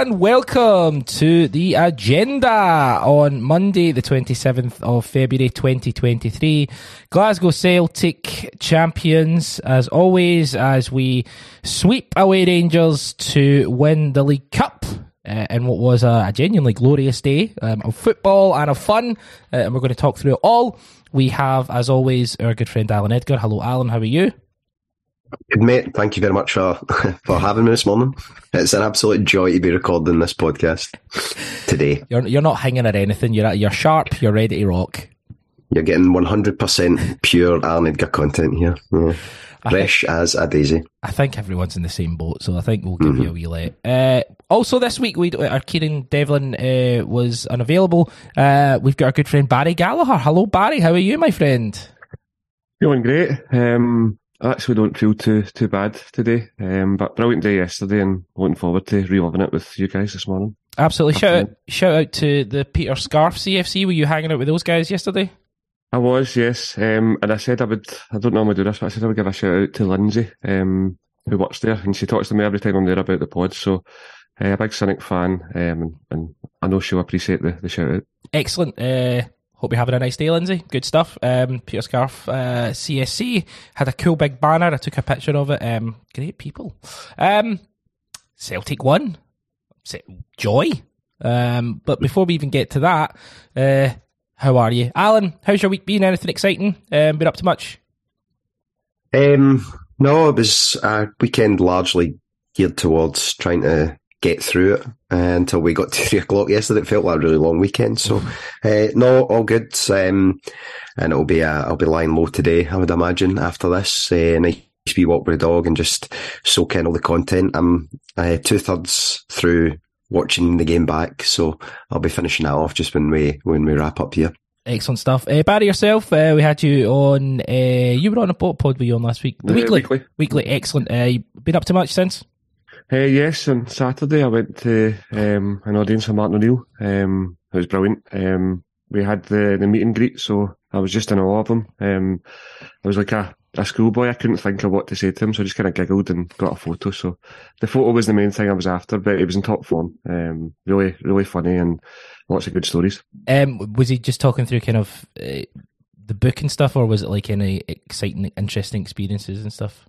And welcome to the agenda on Monday, the 27th of February 2023. Glasgow Celtic champions, as always, as we sweep away Rangers to win the League Cup. Uh, what was a, a genuinely glorious day um, of football and of fun, uh, and we're going to talk through it all. We have, as always, our good friend Allan Edgar. Hello, Alan. How are you? Good mate, thank you very much for for having me this morning. It's an absolute joy to be recording this podcast today. You're you're not hanging at anything. You're you're sharp. You're ready to rock. You're getting 100% pure Allan Edgar content here. Yeah. Fresh think, as a daisy. I think everyone's in the same boat, so I think we'll give mm-hmm. you a wee let. Uh, also, this week we our Kieran Devlin uh, was unavailable. Uh, we've got our good friend Barry Gallagher. Hello, Barry. How are you, my friend? Feeling great. Um, I actually don't feel too too bad today. Um, but brilliant day yesterday, and looking forward to reliving it with you guys this morning. Absolutely. Shout out, shout out to the Peter Scarff CFC. Were you hanging out with those guys yesterday? I was, yes. Um, and I said I would. I don't normally do this, but I said I would give a shout out to Lindsay, um, who works there, and she talks to me every time I'm there about the pod. So. Uh, a big Cynic fan, um, and, and, I know she'll appreciate the, the shout out. Excellent. Uh, Hope you're having a nice day, Lindsay. Good stuff. Um, Peter Scarff, uh, CSC, had a cool big banner. I took a picture of it. Um, great people. Um, Celtic won. Joy. Um, but before we even get to that, uh, how are you? Alan, how's your week been? Anything exciting? Um, been up to much? Um, no, it was a weekend largely geared towards trying to get through it uh, until we got to three o'clock yesterday. It felt like a really long weekend. So, uh, no, all good. Um, and it'll be, uh, I'll be lying low today, I would imagine, after this. Uh, nice wee walk with the dog and just soak in all the content. I'm uh, two thirds through watching the game back. So I'll be finishing that off just when we, when we wrap up here. Excellent stuff. Uh, Barry, yourself, uh, we had you on, uh, you were on a pod, pod were you on last week? The weekly. weekly. Weekly, excellent. Uh, been up to much since? Uh, yes, on Saturday I went to um, an audience for Martin O'Neill. Um, it was brilliant. Um, we had the, the meet and greet, so I was just in awe of him. Um, I was like a, a schoolboy. I couldn't think of what to say to him, so I just kind of giggled and got a photo. So the photo was the main thing I was after, but he was in top form. Um, really, really funny and lots of good stories. Um, was he just talking through kind of uh, the book and stuff, or was it like any exciting, interesting experiences and stuff?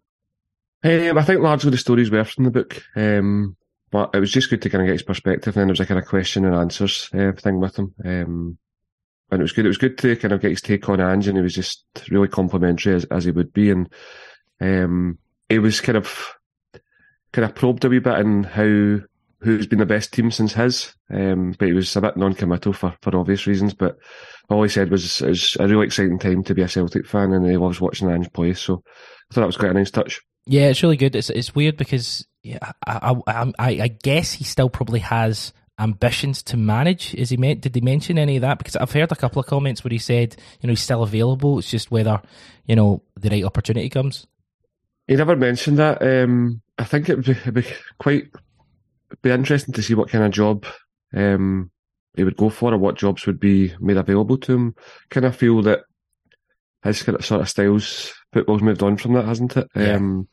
Um, I think largely the stories were from the book, um, but it was just good to kind of get his perspective. And then there was a kind of question and answers uh, thing with him, um, and it was good. It was good to kind of get his take on Ange, and he was just really complimentary as, as he would be, and um, he was kind of kind of probed a wee bit in how who's been the best team since his, um, but he was a bit non-committal for, for obvious reasons. But all he said was it was a really exciting time to be a Celtic fan, and he loves watching Ange play. So I thought that was quite a nice touch. Yeah, it's really good. It's it's weird because yeah, I, I, I, I guess he still probably has ambitions to manage. Is he meant? Did they mention any of that? Because I've heard a couple of comments where he said, you know, he's still available. It's just whether you know the right opportunity comes. He never mentioned that. Um, I think it would be, it'd be quite be interesting to see what kind of job um, he would go for, or what jobs would be made available to him. Kind of feel that his sort of styles football's moved on from that, hasn't it? Yeah. Um,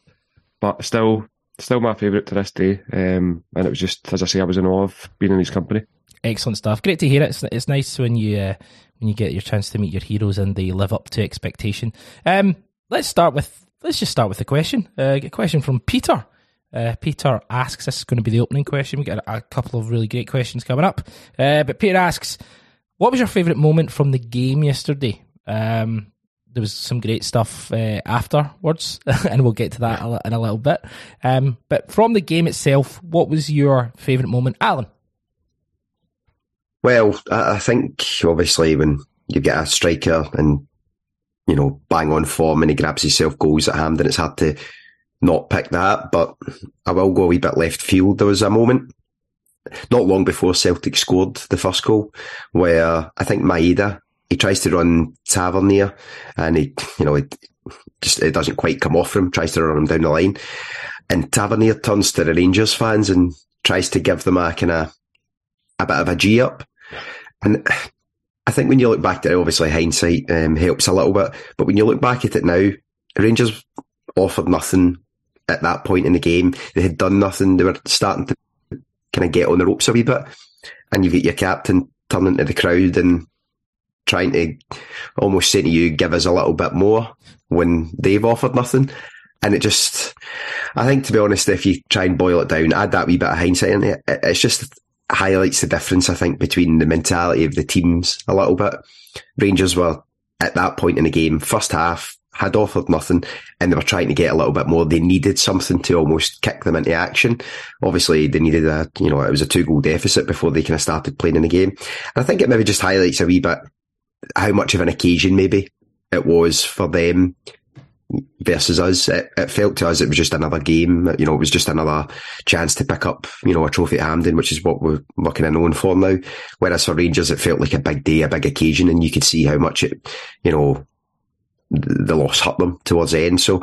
but still, still my favourite to this day. Um, and it was just, as I say, I was in awe of being in his company. Excellent stuff. Great to hear it. It's, it's nice when you uh, when you get your chance to meet your heroes and they live up to expectation. Um, let's start with let's just start with the question. Uh, a question from Peter. Uh, Peter asks, this is going to be the opening question. We got a, a couple of really great questions coming up. Uh, but Peter asks, what was your favourite moment from the game yesterday? Um, there was some great stuff uh, afterwards, and we'll get to that in a little bit. Um, but from the game itself, what was your favourite moment, Alan? Well, I think obviously when you get a striker and you know bang on form and he grabs himself goals at hand, and it's hard to not pick that. But I will go a wee bit left field. There was a moment not long before Celtic scored the first goal where I think Maeda he tries to run Tavernier and he, you know, it just, it doesn't quite come off him, tries to run him down the line. And Tavernier turns to the Rangers fans and tries to give them a kind of, a bit of a G up. And I think when you look back at it, obviously hindsight um, helps a little bit, but when you look back at it now, Rangers offered nothing at that point in the game. They had done nothing. They were starting to kind of get on the ropes a wee bit, and you've got your captain turning to the crowd and trying to almost say to you, give us a little bit more when they've offered nothing. And it just, I think to be honest, if you try and boil it down, add that wee bit of hindsight in it, just highlights the difference, I think, between the mentality of the teams a little bit. Rangers were at that point in the game, first half, had offered nothing and they were trying to get a little bit more. They needed something to almost kick them into action. Obviously, they needed a, you know, it was a two goal deficit before they kind of started playing in the game. And I think it maybe just highlights a wee bit how much of an occasion maybe it was for them versus us. It, it, felt to us it was just another game. You know, it was just another chance to pick up, you know, a trophy at Hampden, which is what we're, kind of known for now. Whereas for Rangers, it felt like a big day, a big occasion, and you could see how much it, you know, the loss hurt them towards the end. So,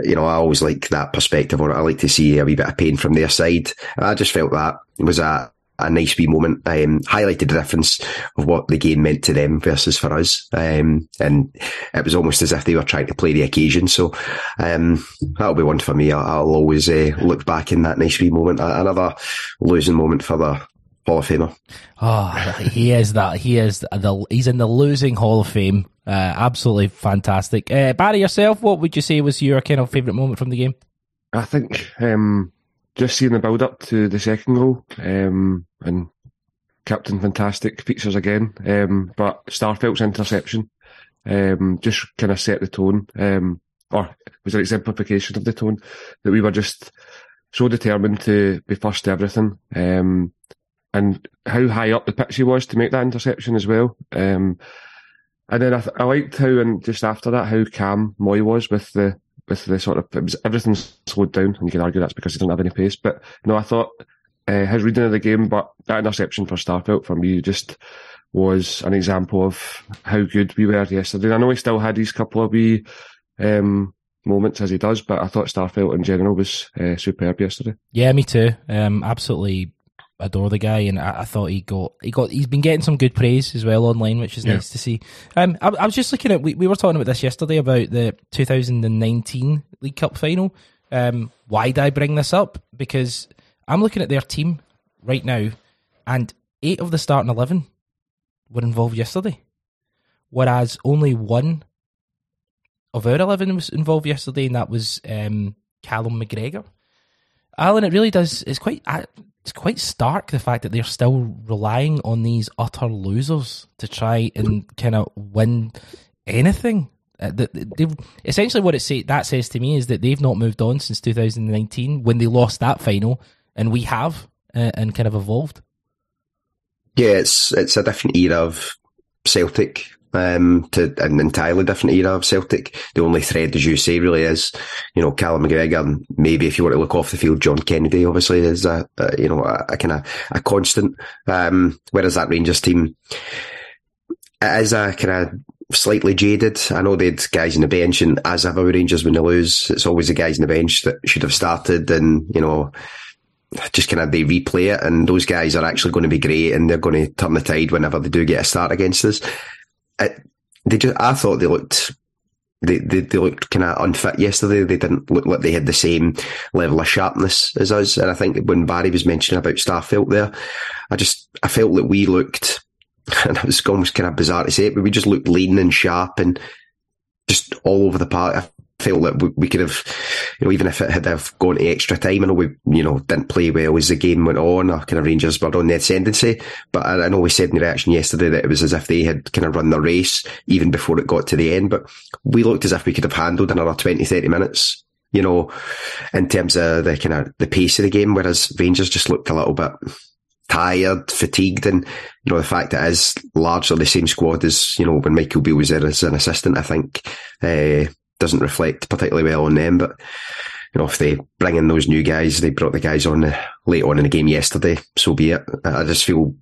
you know, I always like that perspective on it. I like to see a wee bit of pain from their side. I just felt that it was a, a nice wee moment. Um, highlighted the difference of what the game meant to them versus for us. Um, and it was almost as if they were trying to play the occasion. So, um, that'll be one for me. I'll, I'll always uh, look back in that nice wee moment. Another losing moment for the Hall of Famer. Oh, he is that. He is the. He's in the losing Hall of Fame. Uh, absolutely fantastic. Uh, Barry, yourself, what would you say was your kind of favourite moment from the game? I think um, just seeing the build up to the second goal um, and Captain Fantastic features again, um, but Starfelt's interception um, just kind of set the tone, um, or was an exemplification of the tone that we were just so determined to be first to everything. Um, and how high up the pitch he was to make that interception as well. Um, and then I, th- I, liked how, and just after that, how calm Mooy was with the with the sort of it was, everything slowed down, and you can argue that's because he didn't have any pace. But no, I thought uh, his reading of the game, but that interception for Starfelt for me just was an example of how good we were yesterday. I know he still had these couple of wee um, moments as he does, but I thought Starfelt in general was uh, superb yesterday. Yeah, me too. Um, absolutely adore the guy, and I, I, thought he got he got he's been getting some good praise as well online, which is yeah. nice to see. Um, I, I, was just looking at we, we were talking about this yesterday about the 2019 League Cup final. Um, why did I bring this up? Because I'm looking at their team right now, and eight of the starting eleven were involved yesterday, whereas only one of our eleven was involved yesterday, and that was um, Callum McGregor. Alan, it really does. It's quite it's quite stark the fact that they're still relying on these utter losers to try and kind of win anything. Uh, essentially, what it say that says to me is that they've not moved on since 2019 when they lost that final, and we have, uh, and kind of evolved. Yeah, it's it's a different era of Celtic um, to an entirely different era of Celtic. The only thread, as you say, really is, you know, Callum McGregor. Maybe if you were to look off the field, John Kennedy obviously is a, a you know a, a kind of a constant. Um, whereas that Rangers team is a kind of slightly jaded. I know they had guys in the bench, and as ever with Rangers when they lose, it's always the guys in the bench that should have started, and you know just kind of they replay it, and those guys are actually going to be great, and they're going to turn the tide whenever they do get a start against us it, they just, I thought they looked, they, they, they looked kind of unfit yesterday. They didn't look like they had the same level of sharpness as us. And I think when Barry was mentioning about Starfelt there, I just, I felt that we looked, and it was almost kind of bizarre to say it, but we just looked lean and sharp and just all over the park I felt that we, we, could have, you know, even if it had have gone to extra time, I know we, you know, didn't play well as the game went on, or kind of Rangers were on the ascendancy. But I, I know we said in the reaction yesterday that it was as if they had kind of run the race even before it got to the end. But we looked as if we could have handled another 20, 30 minutes, you know, in terms of the kind of the pace of the game, whereas Rangers just looked a little bit tired, fatigued, and you know the fact that it is largely the same squad as you know when Michael Beale was there as an assistant. I think uh, doesn't reflect particularly well on them. But you know, if they bring in those new guys, they brought the guys on uh, late on in the game yesterday. So be it. I just feel.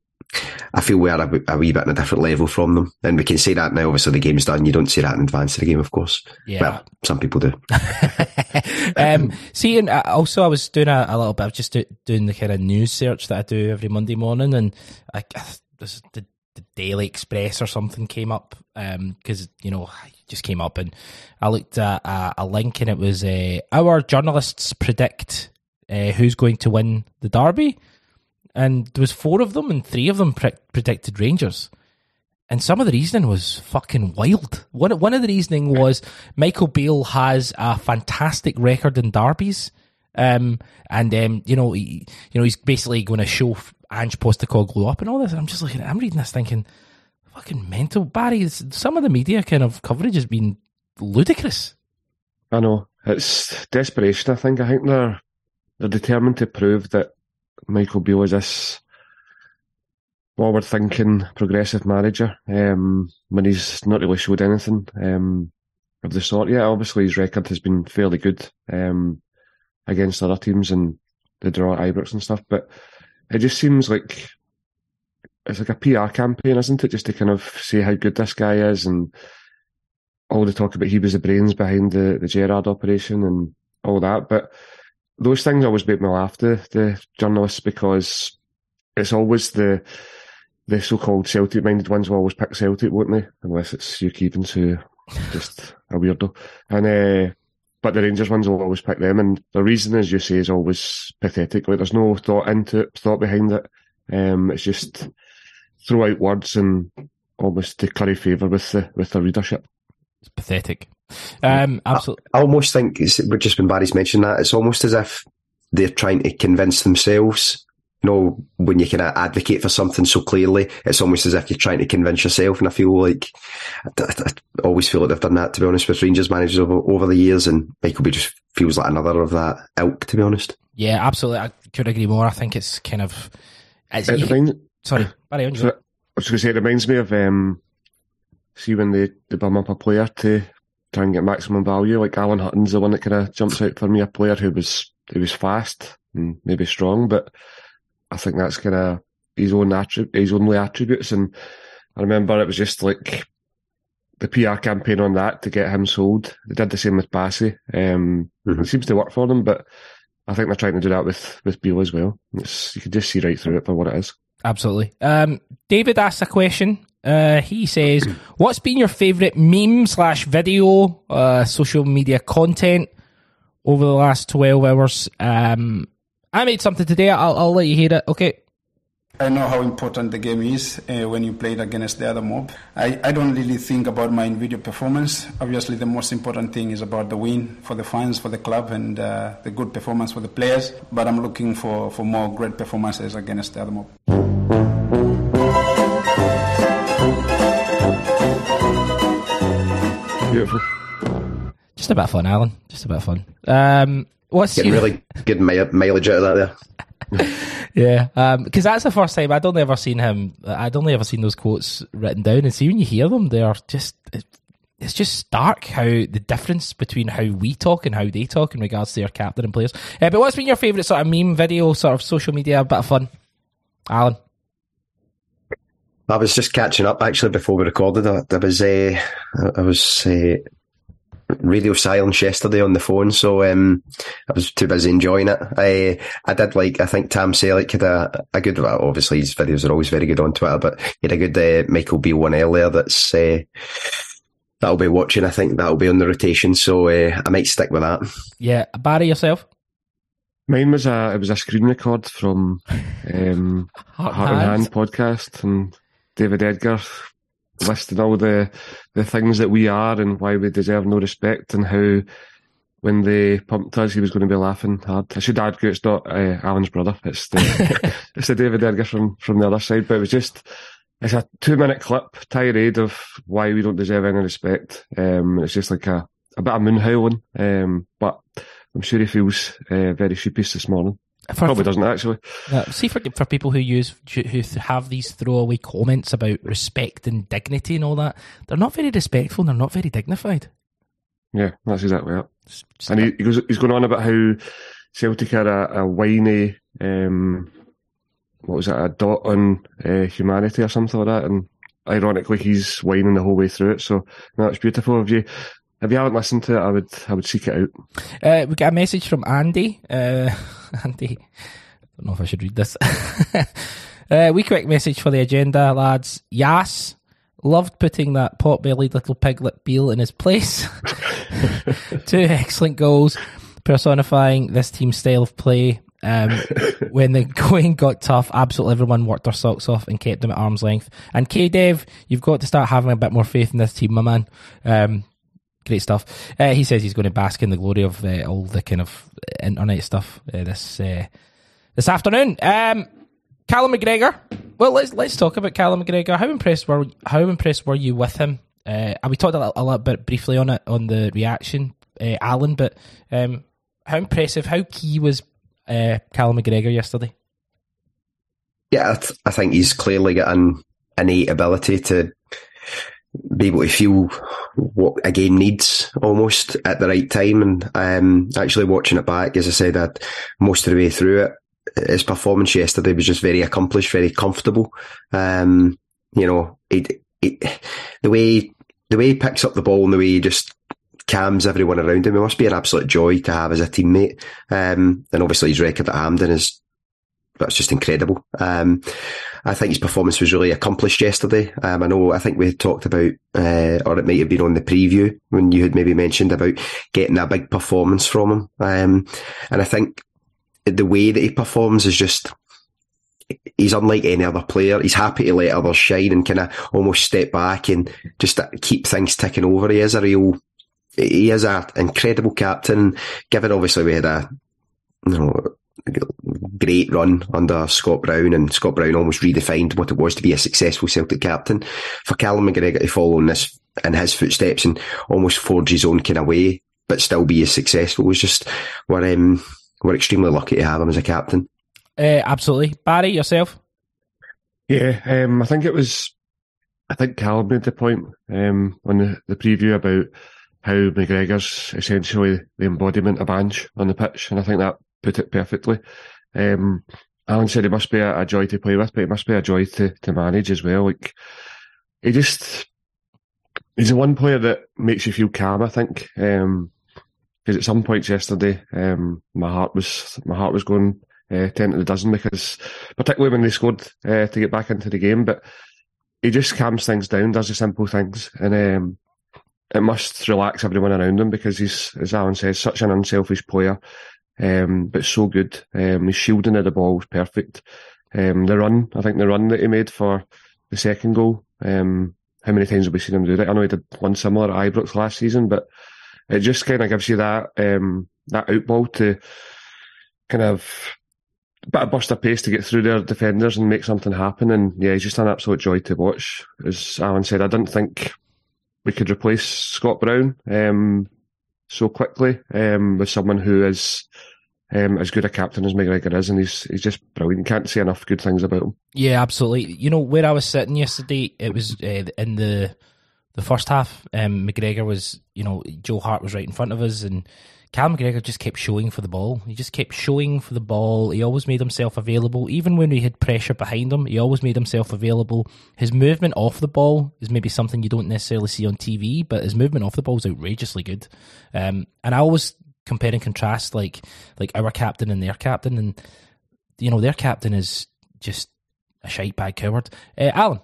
I feel we're a, a wee bit on a different level from them. And we can say that now, obviously the game's done. You don't say that in advance of the game, of course. Yeah. Well, some people do. um, see, and also I was doing a, a little bit of just do, doing the kind of news search that I do every Monday morning. And I, I the, the Daily Express or something came up because, um, you know, just came up and I looked at a, a link and it was uh, our journalists predict uh, who's going to win the derby. and there was four of them, and three of them pre- predicted Rangers. And some of the reasoning was fucking wild. One one of the reasoning was Michael Beale has a fantastic record in derbies, um, and um, you know, he, you know, he's basically going to show Ange Postecoglou up and all this. And I'm just looking, I'm reading this thinking, fucking mental. Barry, some of the media kind of coverage has been ludicrous. I know it's desperation. I think. I think they're they're determined to prove that Michael Beale is this forward thinking, progressive manager um, when he's not really showed anything um, of the sort yet. Obviously, his record has been fairly good um, against other teams and the draw at Ibrox and stuff, but it just seems like it's like a PR campaign, isn't it? Just to kind of say how good this guy is and all the talk about he was the brains behind the, the Gerrard operation and all that. But those things always make me laugh, the, the journalists, because it's always the the so-called Celtic-minded ones will always pick Celtic, won't they? Unless it's Hugh Keevins who just a weirdo. And uh, but the Rangers ones will always pick them, and the reason, as you say, is always pathetic. Like there's no thought into it, thought behind it. Um, it's just throw out words and almost to curry favour with the with the readership. It's pathetic. Um, absolutely. I, I almost think it's just when Barry's mentioned that it's almost as if they're trying to convince themselves you know, when you kind of advocate for something so clearly, it's almost as if you're trying to convince yourself. And I feel like, I, I, I always feel like they've done that, to be honest, with Rangers managers over, over the years. And Michael Beale just feels like another of that ilk, to be honest. Yeah, absolutely. I could agree more. I think it's kind of. It's, it reminds, sorry, Barry, on you. So, I was going to say, it reminds me of, um, see, when they, they bum up a player to try and get maximum value, like Alan Hutton's the one that kind of jumps out for me, a player who was, who was fast and maybe strong, but I think that's kind of his own attribute, his only attributes. And I remember it was just like the PR campaign on that to get him sold. They did the same with Bassey. Um, mm-hmm. It seems to work for them, but I think they're trying to do that with with Beale as well. It's, you can just see right through it for what it is. Absolutely. Um, David asks a question. Uh, he says, "What's been your favourite meme slash video, uh, social media content over the last twelve hours?" Um, I made something today. I'll, I'll let you hear it. Okay. I know how important the game is uh, when you play it against the other mob. I, I don't really think about my individual performance. Obviously, the most important thing is about the win for the fans, for the club, and uh, the good performance for the players. But I'm looking for, for more great performances against the other mob. Beautiful. Just a bit of fun, Alan. Just a bit of fun. Um, What's Getting your... really good mileage out of that there. yeah, because um, that's the first time I'd only ever seen him. I'd only ever seen those quotes written down, and see when you hear them, they are just. It's just stark how the difference between how we talk and how they talk in regards to their captain and players. Uh, but what's been your favourite sort of meme video, sort of social media, bit of fun, Alan? I was just catching up actually before we recorded. I, I was uh, I was uh, radio silence yesterday on the phone, so um, I was too busy enjoying it. I I did like I think Tam Selleck had a, a good. Well, obviously his videos are always very good on Twitter, but he had a good uh, Michael Beale one earlier. That's uh, that'll be watching. I think that'll be on the rotation, so uh, I might stick with that. Yeah, Barry yourself. Mine was a it was a screen record from um, Heart, Heart and Hand podcast, and David Edgar listing all the the things that we are and why we deserve no respect and how when they pumped us, he was going to be laughing hard. I should add, it's not uh, Alan's brother. It's the it's the David Edgar from from the other side. But it was just it's a two minute clip tirade of why we don't deserve any respect. Um, it's just like a a bit of moon howling. Um, but I'm sure he feels uh, very sheepish this morning. For, Probably doesn't actually. Uh, see for for people who use who have these throwaway comments about respect and dignity and all that, they're not very respectful. and They're not very dignified. Yeah, that's exactly it. And he, he goes, he's going on about how Celtic are a, a whiny, um, what was it, a dot on uh, humanity or something like that, and ironically he's whining the whole way through it. So no, beautiful of you. If you haven't listened to it, I would I would seek it out. Uh, we got a message from Andy. Uh, Andy, I don't know if I should read this. uh, we quick message for the agenda, lads. Yas loved putting that pot-bellied little piglet Beale in his place. Two excellent goals, personifying this team's style of play. Um, when the going got tough, absolutely everyone worked their socks off and kept them at arm's length. And K Dev, you've got to start having a bit more faith in this team, my man. Um, great stuff. Uh, he says he's going to bask in the glory of uh, all the kind of internet stuff uh, this uh, this afternoon. Um, Callum McGregor. Well, let's let's talk about Callum McGregor. How impressed were how impressed were you with him? Uh, we talked a, a little bit briefly on it on the reaction, uh, Alan. But um, how impressive, how key was uh, Callum McGregor yesterday? Yeah, I, I think he's clearly got an innate ability to be able to feel what a game needs almost at the right time. And um, actually watching it back, as I said, I'd, most of the way through it, his performance yesterday was just very accomplished, very comfortable. Um, you know, it, it, the way the way he picks up the ball and the way he just calms everyone around him, it must be an absolute joy to have as a teammate. Um, and obviously his record at Hampden is that's just incredible. Um, I think his performance was really accomplished yesterday. Um, I know, I think we had talked about, uh, or it might have been on the preview when you had maybe mentioned about getting a big performance from him. Um, and I think the way that he performs is just, he's unlike any other player. He's happy to let others shine and kind of almost step back and just keep things ticking over. He is a real, he is an incredible captain. Given obviously we had a, you know, great run under Scott Brown and Scott Brown almost redefined what it was to be a successful Celtic captain. For Callum McGregor to follow in this, in his footsteps and almost forge his own kind of way, but still be as successful was just, we're, um, we're extremely lucky to have him as a captain. Uh, absolutely. Barry, yourself? Yeah, um, I think it was, I think Callum made the point um, on the, the preview about how McGregor's essentially the embodiment of Ange on the pitch, and I think that put it perfectly. Um, Alan said it must be a, a, joy to play with, but it must be a joy to, to manage as well. Like, he just, he's the one player that makes you feel calm, I think. Um, because at some points yesterday, um, my heart was, my heart was going, uh, 10 to the dozen because, particularly when they scored, uh, to get back into the game, but he just calms things down, does the simple things, and, um, it must relax everyone around him because he's, as Alan says, such an unselfish player um, but so good. Um, his shielding of the ball was perfect. Um, the run, I think the run that he made for the second goal, um, how many times have we seen him do that? I know he did one similar at Ibrox last season, but it just kind of gives you that, um, that outball to kind of bit of burst of pace to get through their defenders and make something happen. And yeah, he's just an absolute joy to watch. As Alan said, I didn't think we could replace Scott Brown. Um, so quickly um, with someone who is um, as good a captain as McGregor is, and he's he's just brilliant. Can't say enough good things about him. Yeah, absolutely. You know where I was sitting yesterday, it was uh, in the the first half. Um, McGregor was, you know, Joe Hart was right in front of us, and Cal McGregor just kept showing for the ball. He just kept showing for the ball. He always made himself available. Even when he had pressure behind him, he always made himself available. His movement off the ball is maybe something you don't necessarily see on TV, but his movement off the ball is outrageously good. Um, and I always compare and contrast like like our captain and their captain, and you know their captain is just a shite bag coward. Uh, Alan,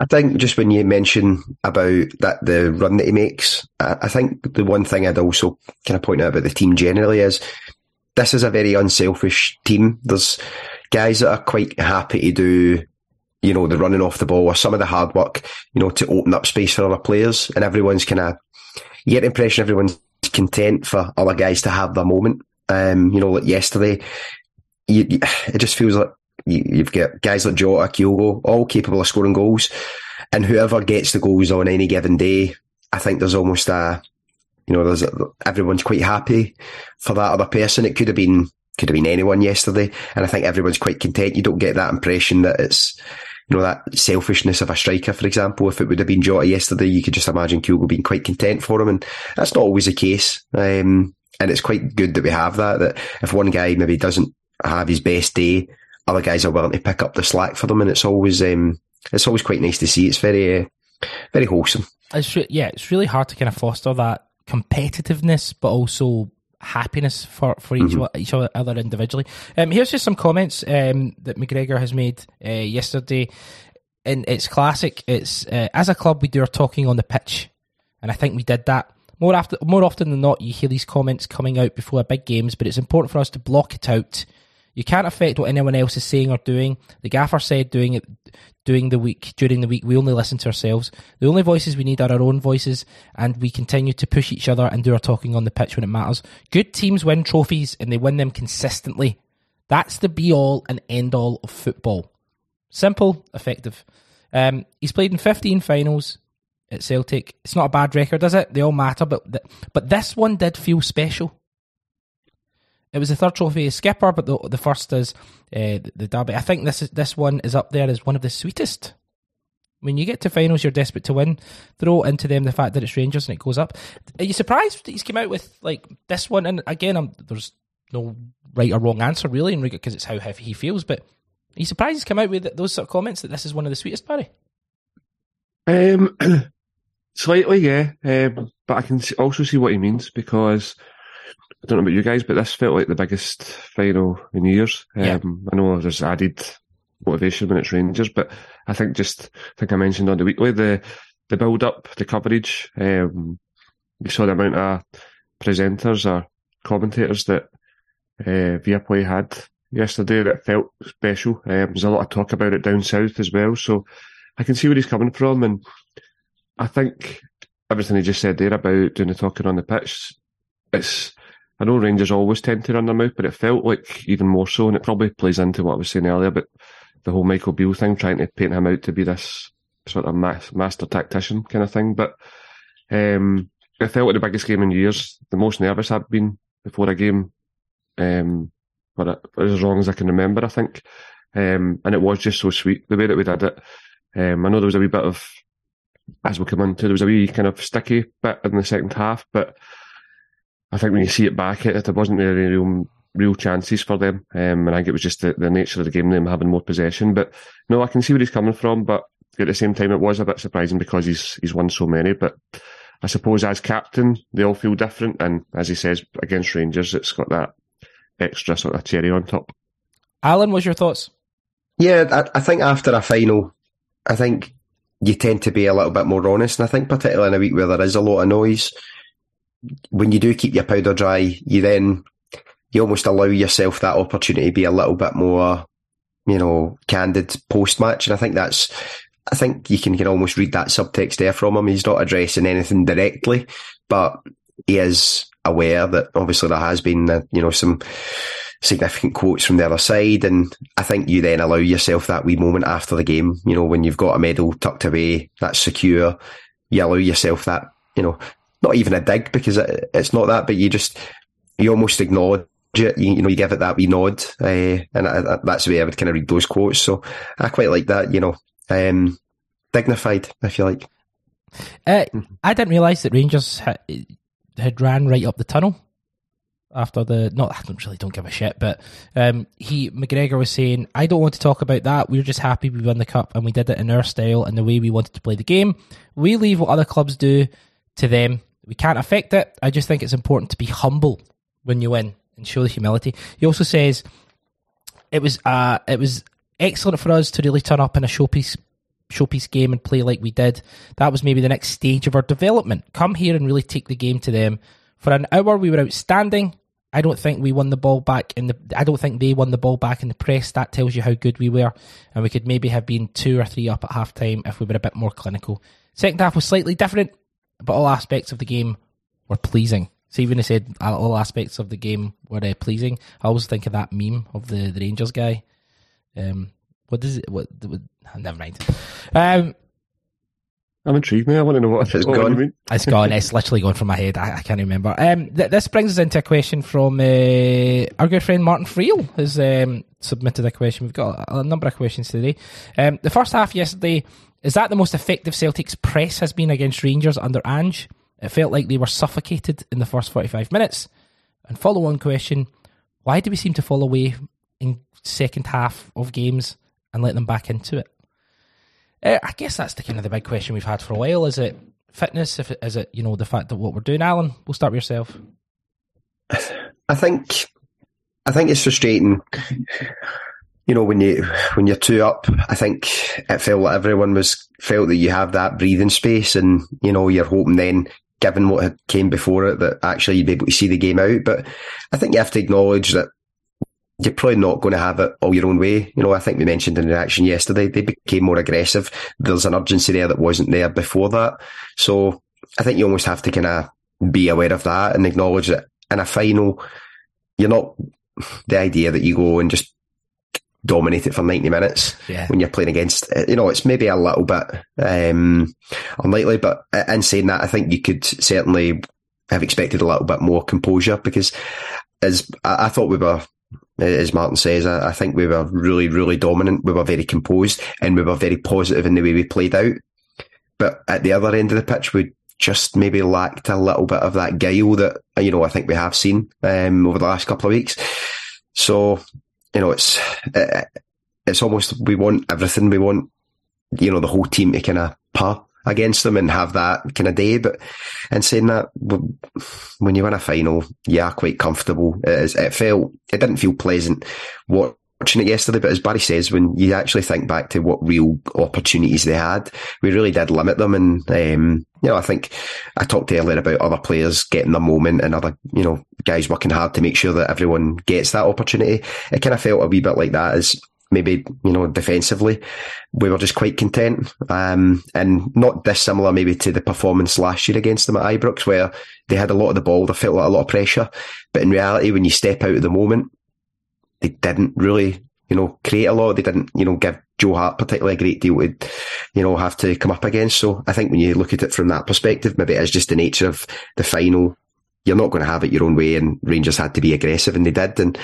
I think just when you mention about that the run that he makes, I think the one thing I'd also kind of point out about the team generally is this is a very unselfish team. There's guys that are quite happy to do, you know, the running off the ball or some of the hard work, you know, to open up space for other players. And everyone's kind of, you get the impression everyone's content for other guys to have their moment. Um, you know, like yesterday, you, you, it just feels like you, have got guys like Jota, Kyogo, all capable of scoring goals. And whoever gets the goals on any given day, I think there's almost a, you know, there's a, everyone's quite happy for that other person. It could have been, could have been anyone yesterday. And I think everyone's quite content. You don't get that impression that it's, you know, that selfishness of a striker, for example. If it would have been Jota yesterday, you could just imagine Kyogo being quite content for him. And that's not always the case. Um, and it's quite good that we have that, that if one guy maybe doesn't have his best day, other guys are willing to pick up the slack for them, and it's always um, it's always quite nice to see. It's very uh, very wholesome. It's re- yeah, it's really hard to kind of foster that competitiveness, but also happiness for, for each, mm-hmm. each other individually. Um, here's just some comments um, that McGregor has made uh, yesterday. And it's classic. It's uh, as a club we do our talking on the pitch, and I think we did that. More often, more often than not, you hear these comments coming out before big games, but it's important for us to block it out. You can't affect what anyone else is saying or doing. The gaffer said doing it during the week during the week we only listen to ourselves. The only voices we need are our own voices and we continue to push each other and do our talking on the pitch when it matters. Good teams win trophies and they win them consistently. That's the be all and end all of football. Simple, effective. Um, he's played in 15 finals at Celtic. It's not a bad record, does it? They all matter, but th- but this one did feel special. It was the third trophy skipper, but the the first is uh, the, the derby. I think this is, this one is up there as one of the sweetest. When you get to finals, you're desperate to win. Throw into them the fact that it's Rangers and it goes up. Are you surprised that he's come out with like this one? And again, I'm, there's no right or wrong answer really, in because it's how he feels. But are you surprised he's come out with those sort of comments that this is one of the sweetest, Barry? Um, slightly, yeah. Um, but I can also see what he means because I don't know about you guys, but this felt like the biggest final in years. Yeah. Um, I know there's added motivation when it's Rangers, but I think just I think I mentioned on the weekly the the build up, the coverage. Um, you saw the amount of presenters or commentators that uh, Viaplay had yesterday that felt special. Um, there's a lot of talk about it down south as well, so I can see where he's coming from, and I think everything he just said there about doing the talking on the pitch, it's I know Rangers always tend to run their mouth, but it felt like even more so, and it probably plays into what I was saying earlier about the whole Michael Beale thing, trying to paint him out to be this sort of master tactician kind of thing. But um, it felt like the biggest game in years, the most nervous I've been before a game, um, for, as long as I can remember, I think. Um, and it was just so sweet the way that we did it. Um, I know there was a wee bit of, as we come into, there was a wee kind of sticky bit in the second half, but I think when you see it back, it, there wasn't really real, real chances for them. Um, and I think it was just the, the nature of the game, them having more possession. But no, I can see where he's coming from. But at the same time, it was a bit surprising because he's he's won so many. But I suppose as captain, they all feel different. And as he says, against Rangers, it's got that extra sort of cherry on top. Alan, what's your thoughts? Yeah, I, I think after a final, I think you tend to be a little bit more honest. And I think particularly in a week where there is a lot of noise, when you do keep your powder dry, you then you almost allow yourself that opportunity to be a little bit more, you know, candid post match. And I think that's, I think you can, can almost read that subtext there from him. He's not addressing anything directly, but he is aware that obviously there has been, uh, you know, some significant quotes from the other side. And I think you then allow yourself that wee moment after the game, you know, when you've got a medal tucked away, that's secure. You allow yourself that, you know, not even a dig because it, it's not that, but you just you almost acknowledge it. You, you know, you give it that wee nod, uh, and I, I, that's the way I would kind of read those quotes. So I quite like that. You know, um, dignified, if you like. Uh, I didn't realise that Rangers had, had ran right up the tunnel after the not I don't really don't give a shit, but um, he McGregor was saying, I don't want to talk about that. We are just happy we won the cup and we did it in our style and the way we wanted to play the game. We leave what other clubs do to them. We can't affect it. I just think it's important to be humble when you win and show the humility. He also says it was uh, it was excellent for us to really turn up in a showpiece showpiece game and play like we did. That was maybe the next stage of our development. Come here and really take the game to them. For an hour, we were outstanding. I don't think we won the ball back in the. I don't think they won the ball back in the press. That tells you how good we were, and we could maybe have been two or three up at half time if we were a bit more clinical. Second half was slightly different but all aspects of the game were pleasing. So even I said all aspects of the game were uh, pleasing. I always think of that meme of the, the Rangers guy. Um, what is it? What, what never mind. Um, I'm intrigued now. I want to know what it's what gone. It's gone. It's literally gone from my head. I, I can't remember. Um, th- this brings us into a question from uh, our good friend Martin Friel, who's um, submitted a question. We've got a, a number of questions today. Um, the first half yesterday is that the most effective Celtic's press has been against Rangers under Ange? It felt like they were suffocated in the first 45 minutes. And follow on question why do we seem to fall away in second half of games and let them back into it? Uh, I guess that's the kind of the big question we've had for a while. Is it fitness? If it, is it you know the fact that what we're doing, Alan? We'll start with yourself. I think I think it's frustrating you know, when you when you're two up, I think it felt like everyone was felt that you have that breathing space, and you know, you're hoping then given what had came before it, that actually you'd be able to see the game out. But I think you have to acknowledge that you're probably not going to have it all your own way. You know, I think we mentioned in the action yesterday, they became more aggressive. There's an urgency there that wasn't there before that. So I think you almost have to kind of be aware of that and acknowledge that in a final, you're not the idea that you go and just dominate it for 90 minutes Yeah. when you're playing against, you know, it's maybe a little bit um, unlikely, but in saying that, I think you could certainly have expected a little bit more composure because as I, I thought we were, as Martin says, I, I think we were really, really dominant. We were very composed and we were very positive in the way we played out. But at the other end of the pitch, we just maybe lacked a little bit of that guile that, you know, I think we have seen um, over the last couple of weeks. So, you know, it's, uh, it's almost, we want everything. We want, you know, the whole team to kind of par against them and have that kind of day. But in saying that, when you win a final, yeah, quite comfortable. It, is, it felt, it didn't feel pleasant watching yesterday, but as Barry says, when you actually think back to what real opportunities they had, we really did limit them. And, um, you know, I think I talked earlier about other players getting the moment and other, you know, guys working hard to make sure that everyone gets that opportunity. It kind of felt a wee bit like that as maybe, you know, defensively, we were just quite content. Um, and not dissimilar maybe to the performance last year against them at Ibrox, where they had a lot of the ball, they felt like a lot of pressure. But in reality, when you step out of the moment, they didn't really, you know, create a lot. They didn't, you know, give Joe Hart particularly a great deal to, you know, have to come up against. So I think when you look at it from that perspective, maybe it is just the nature of the final. You're not going to have it your own way and Rangers had to be aggressive and they did. And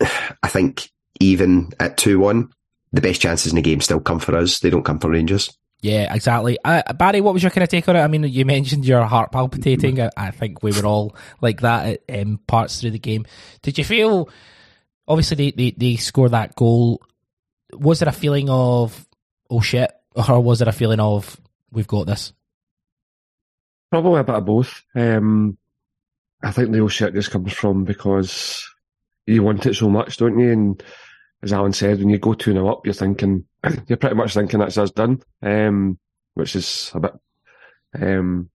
I think even at 2-1, the best chances in the game still come for us. They don't come for Rangers. Yeah, exactly. Uh, Barry, what was your kind of take on it? I mean, you mentioned your heart palpitating. I, I think we were all like that at um, parts through the game. Did you feel, obviously, they, they, they score that goal. Was there a feeling of, oh shit, or was there a feeling of, we've got this? Probably a bit of both. Um, I think the old shit just comes from because you want it so much, don't you? And as Alan said, when you go 2 0 up, you're thinking, you're pretty much thinking that's us done, um, which is a bit, um,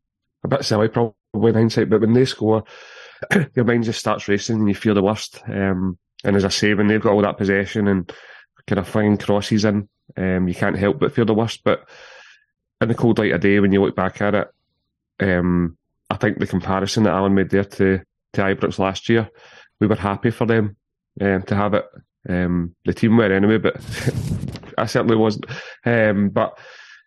a bit silly probably in hindsight. But when they score, your mind just starts racing and you feel the worst. Um, and as I say, when they've got all that possession and kind of flying crosses in, um, you can't help but feel the worst. But in the cold light of day, when you look back at it, um, I think the comparison that Alan made there to, to Ibrox last year, we were happy for them um, to have it. Um, the team were anyway, but I certainly wasn't. Um, but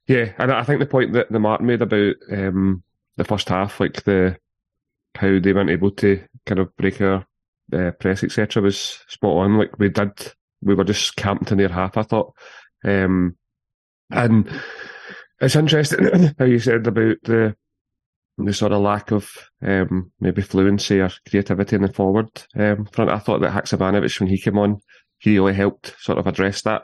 yeah, and I think the point that the Martin made about um, the first half, like the how they weren't able to kind of break our uh, press, etc., was spot on. Like we did, we were just camped in their half. I thought, um, and it's interesting how you said about the the sort of lack of um, maybe fluency or creativity in the forward um, front. I thought that Haksabanovic, when he came on, he really helped sort of address that.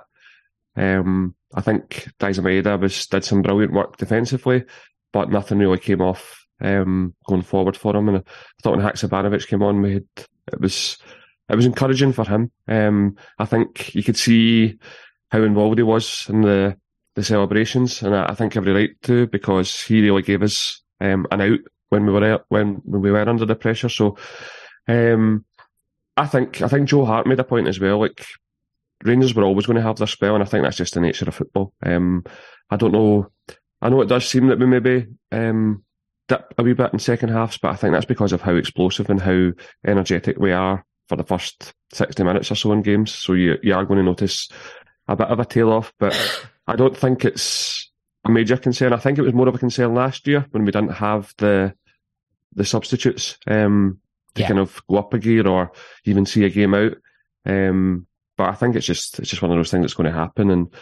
Um, I think Maeda was did some brilliant work defensively, but nothing really came off um, going forward for him. And I thought when Haksabanovic came on, we had, it was it was encouraging for him. Um, I think you could see how involved he was in the the celebrations, and I, I think every right to because he really gave us um, an out when we were when when we were under the pressure. So, um, I think I think Joe Hart made a point as well. Like Rangers were always going to have their spell, and I think that's just the nature of football. Um, I don't know. I know it does seem that we maybe um, dip a wee bit in second halves, but I think that's because of how explosive and how energetic we are for the first sixty minutes or so in games. So you you are going to notice a bit of a tail off, but I don't think it's a major concern. I think it was more of a concern last year when we didn't have the the substitutes um, to Yeah. kind of go up a gear or even see a game out. Um, but I think it's just it's just one of those things that's going to happen, and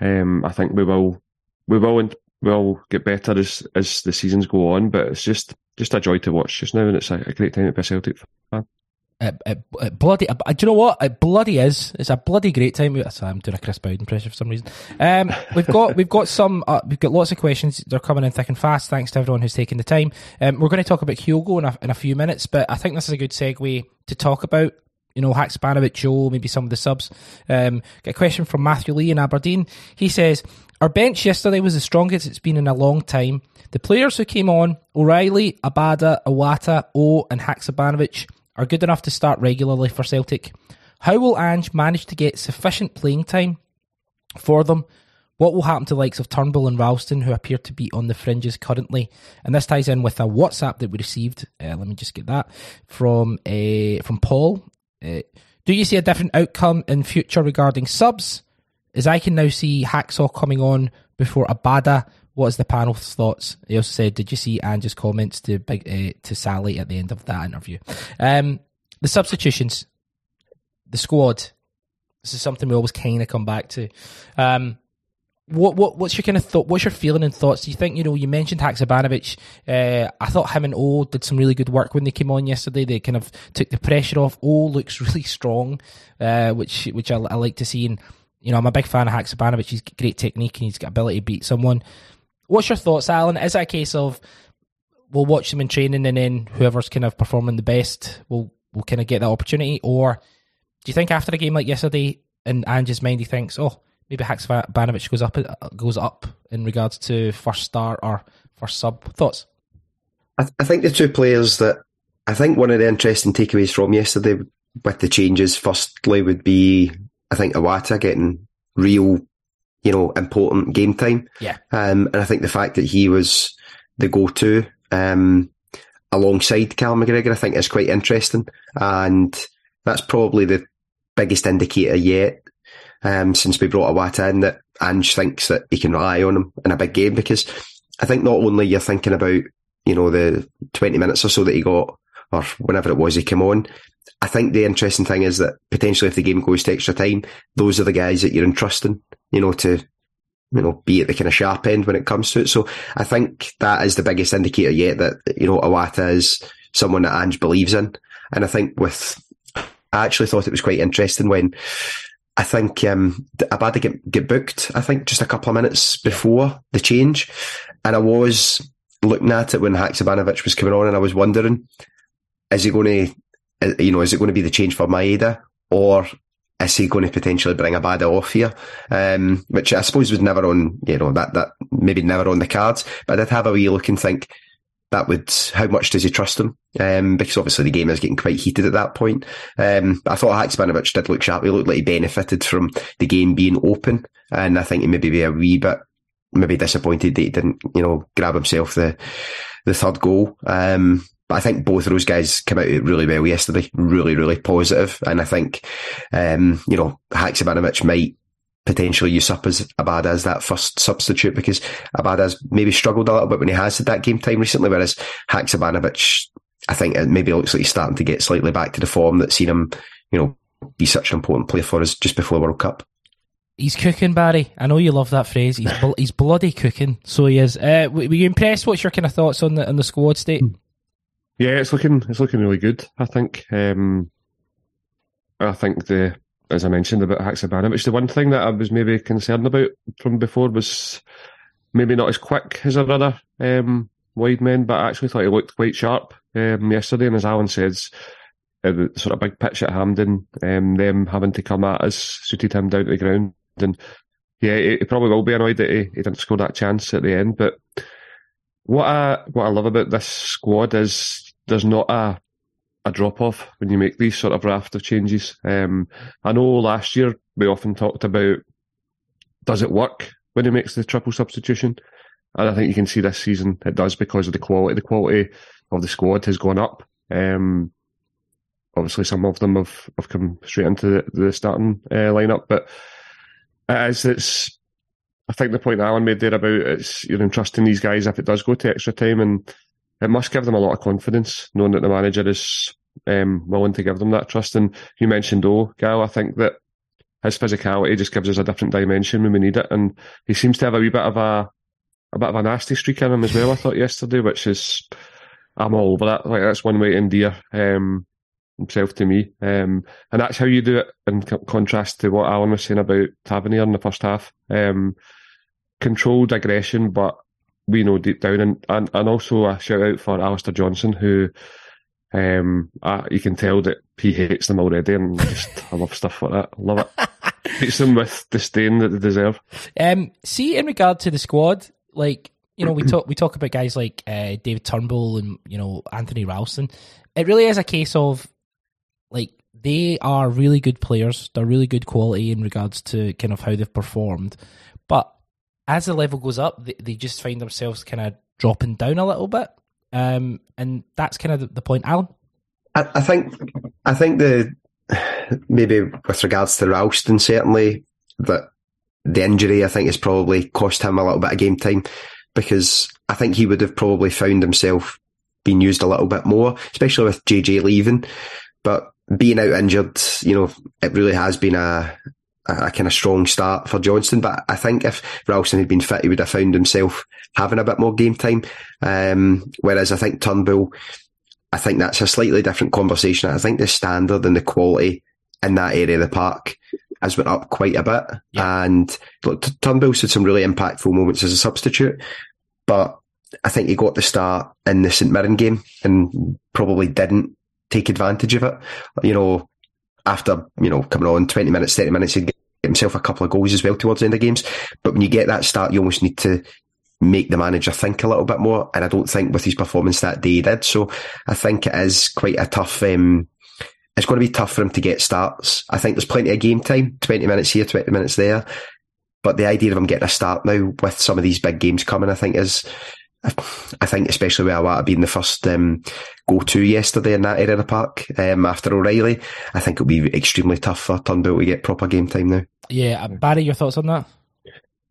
um, I think we will we will will get better as as the seasons go on. But it's just just a joy to watch just now, and it's a, a great time to be a Celtic fan. It, it, it bloody, do you know what? It bloody is. It's a bloody great time. I'm doing a Chris Bowden impression for some reason. Um, we've got we've got some uh, we've got lots of questions. They're coming in thick and fast. Thanks to everyone who's taken the time. Um, we're going to talk about Hugo in a, in a few minutes, but I think this is a good segue to talk about you know, Haksabanovic, Joe, maybe some of the subs. Um, get a question from Matthew Lee in Aberdeen. He says, Our bench yesterday was the strongest it's been in a long time. The players who came on, O'Reilly, Abada, Iwata, O, and Haksabanovic, are good enough to start regularly for Celtic. How will Ange manage to get sufficient playing time for them? What will happen to likes of Turnbull and Ralston, who appear to be on the fringes currently? And this ties in with a WhatsApp that we received. Uh, let me just get that from uh, from Paul. Uh, do you see a different outcome in future regarding subs? As I can now see Hacksaw coming on before Abada. What is the panel's thoughts? He also said, "Did you see Ange's comments to uh, to Sally at the end of that interview?" Um, the substitutions, the squad. This is something we always kind of come back to. Um, what what what's your kind of thought? What's your feeling and thoughts? Do you think you know? You mentioned Haksabanovic. Uh, I thought him and O did some really good work when they came on yesterday. They kind of took the pressure off. O looks really strong, uh, which which I, I, like to see. And you know, I'm a big fan of Haksabanovic. He's great technique and he's got ability to beat someone. What's your thoughts, Alan? Is that a case of we'll watch them in training and then whoever's kind of performing the best will will kind of get that opportunity, or do you think after a game like yesterday, in Ange's mind, he thinks, oh maybe Haksabanovic goes up goes up in regards to first start or first sub. Thoughts? I, th- I think the two players that I think one of the interesting takeaways from yesterday with the changes, firstly, would be I think Iwata getting real, you know, important game time. Yeah. Um, and I think the fact that he was the go-to um, alongside Cal McGregor, I think is quite interesting, and that's probably the biggest indicator yet um, since we brought Iwata in that Ange thinks that he can rely on him in a big game because I think not only you're thinking about, you know, the 20 minutes or so that he got or whenever it was he came on, I think the interesting thing is that potentially if the game goes to extra time, those are the guys that you're entrusting, you know, to, you know, be at the kind of sharp end when it comes to it. So I think that is the biggest indicator yet that, you know, Iwata is someone that Ange believes in. And I think with, I actually thought it was quite interesting when I think um, Abada get, get booked, I think, just a couple of minutes before the change. And I was looking at it when Haksabanovic was coming on and I was wondering, is he going to, you know, is it going to be the change for Maeda or is he going to potentially bring Abada off here? Um, which I suppose was never on, you know, that, that maybe never on the cards, but I did have a wee look and think, that would how much does he trust him? Um, because obviously the game is getting quite heated at that point. Um, I thought Haksabanovic did look sharp. He looked like he benefited from the game being open, and I think he maybe be a wee bit maybe disappointed that he didn't, you know, grab himself the the third goal. Um, but I think both of those guys came out really well yesterday, really, really positive. And I think, um, you know, Haksabanovic might potentially usurp as Abad as that first substitute because Abada's maybe struggled a little bit when he has had that game time recently, whereas Haksabanovic, I think it maybe looks like he's starting to get slightly back to the form that's seen him, you know, be such an important player for us just before the World Cup. He's cooking, Barry. I know you love that phrase. He's bl- he's bloody cooking. So he is. Uh, were you impressed? What's your kind of thoughts on the on the squad state? Yeah, it's looking it's looking really good. I think. Um, I think the as I mentioned about Haksabanovic, the one thing that I was maybe concerned about from before was maybe not as quick as our other um, wide men, but I actually thought he looked quite sharp um, yesterday. And as Alan says, uh, the sort of big pitch at Hampden, um, them having to come at us suited him down to the ground. And yeah, he, he probably will be annoyed that he, he didn't score that chance at the end. But what I what I love about this squad is there's not a a drop off when you make these sort of raft of changes. Um, I know last year we often talked about does it work when he makes the triple substitution, and I think you can see this season it does because of the quality. The quality of the squad has gone up. Um, obviously, some of them have, have come straight into the, the starting uh, lineup, but as it's. I think the point Alan made there about it's you're entrusting these guys if it does go to extra time and it must give them a lot of confidence knowing that the manager is um, willing to give them that trust. And you mentioned O, Gal, I think that his physicality just gives us a different dimension when we need it. And he seems to have a wee bit of a a bit of a nasty streak in him as well. I thought yesterday, which is I'm all over that. Like that's one way to endear um, himself to me, um, and that's how you do it. In contrast to what Alan was saying about Tavernier in the first half, um, controlled aggression, but we know deep down, and, and, and also a shout out for Alistair Johnston, who Um, I, you can tell that he hates them already, and just I love stuff like that. Love it. Treats them with disdain that they deserve. Um, see, in regard to the squad, like you know, we talk we talk about guys like uh, David Turnbull and you know Anthony Ralston. It really is a case of like they are really good players. They're really good quality in regards to kind of how they've performed, but as the level goes up, they, they just find themselves kind of dropping down a little bit. Um, and that's kind of the, the point, Alan. I, I, think, I think the maybe with regards to Ralston, certainly that the injury I think has probably cost him a little bit of game time because I think he would have probably found himself being used a little bit more, especially with JJ leaving. But being out injured, you know, it really has been a, a kind of strong start for Johnston. But I think if Ralston had been fit, he would have found himself having a bit more game time. Um, whereas I think Turnbull, I think that's a slightly different conversation. I think the standard and the quality in that area of the park has went up quite a bit. Yeah. And look, Turnbull's had some really impactful moments as a substitute, but I think he got the start in the St Mirren game and probably didn't take advantage of it. You know, after, you know, coming on 20 minutes, 30 minutes, he'd himself a couple of goals as well towards the end of games. But when you get that start, you almost need to make the manager think a little bit more. And I don't think with his performance that day he did. So I think it is quite a tough, um, it's going to be tough for him to get starts. I think there's plenty of game time, 20 minutes here, 20 minutes there. But the idea of him getting a start now with some of these big games coming, I think is, I think especially with Iwata being the first um, go-to yesterday in that area of the park um, after O'Reilly, I think it'll be extremely tough for Turnbull to get proper game time now. Yeah, Barry, your thoughts on that?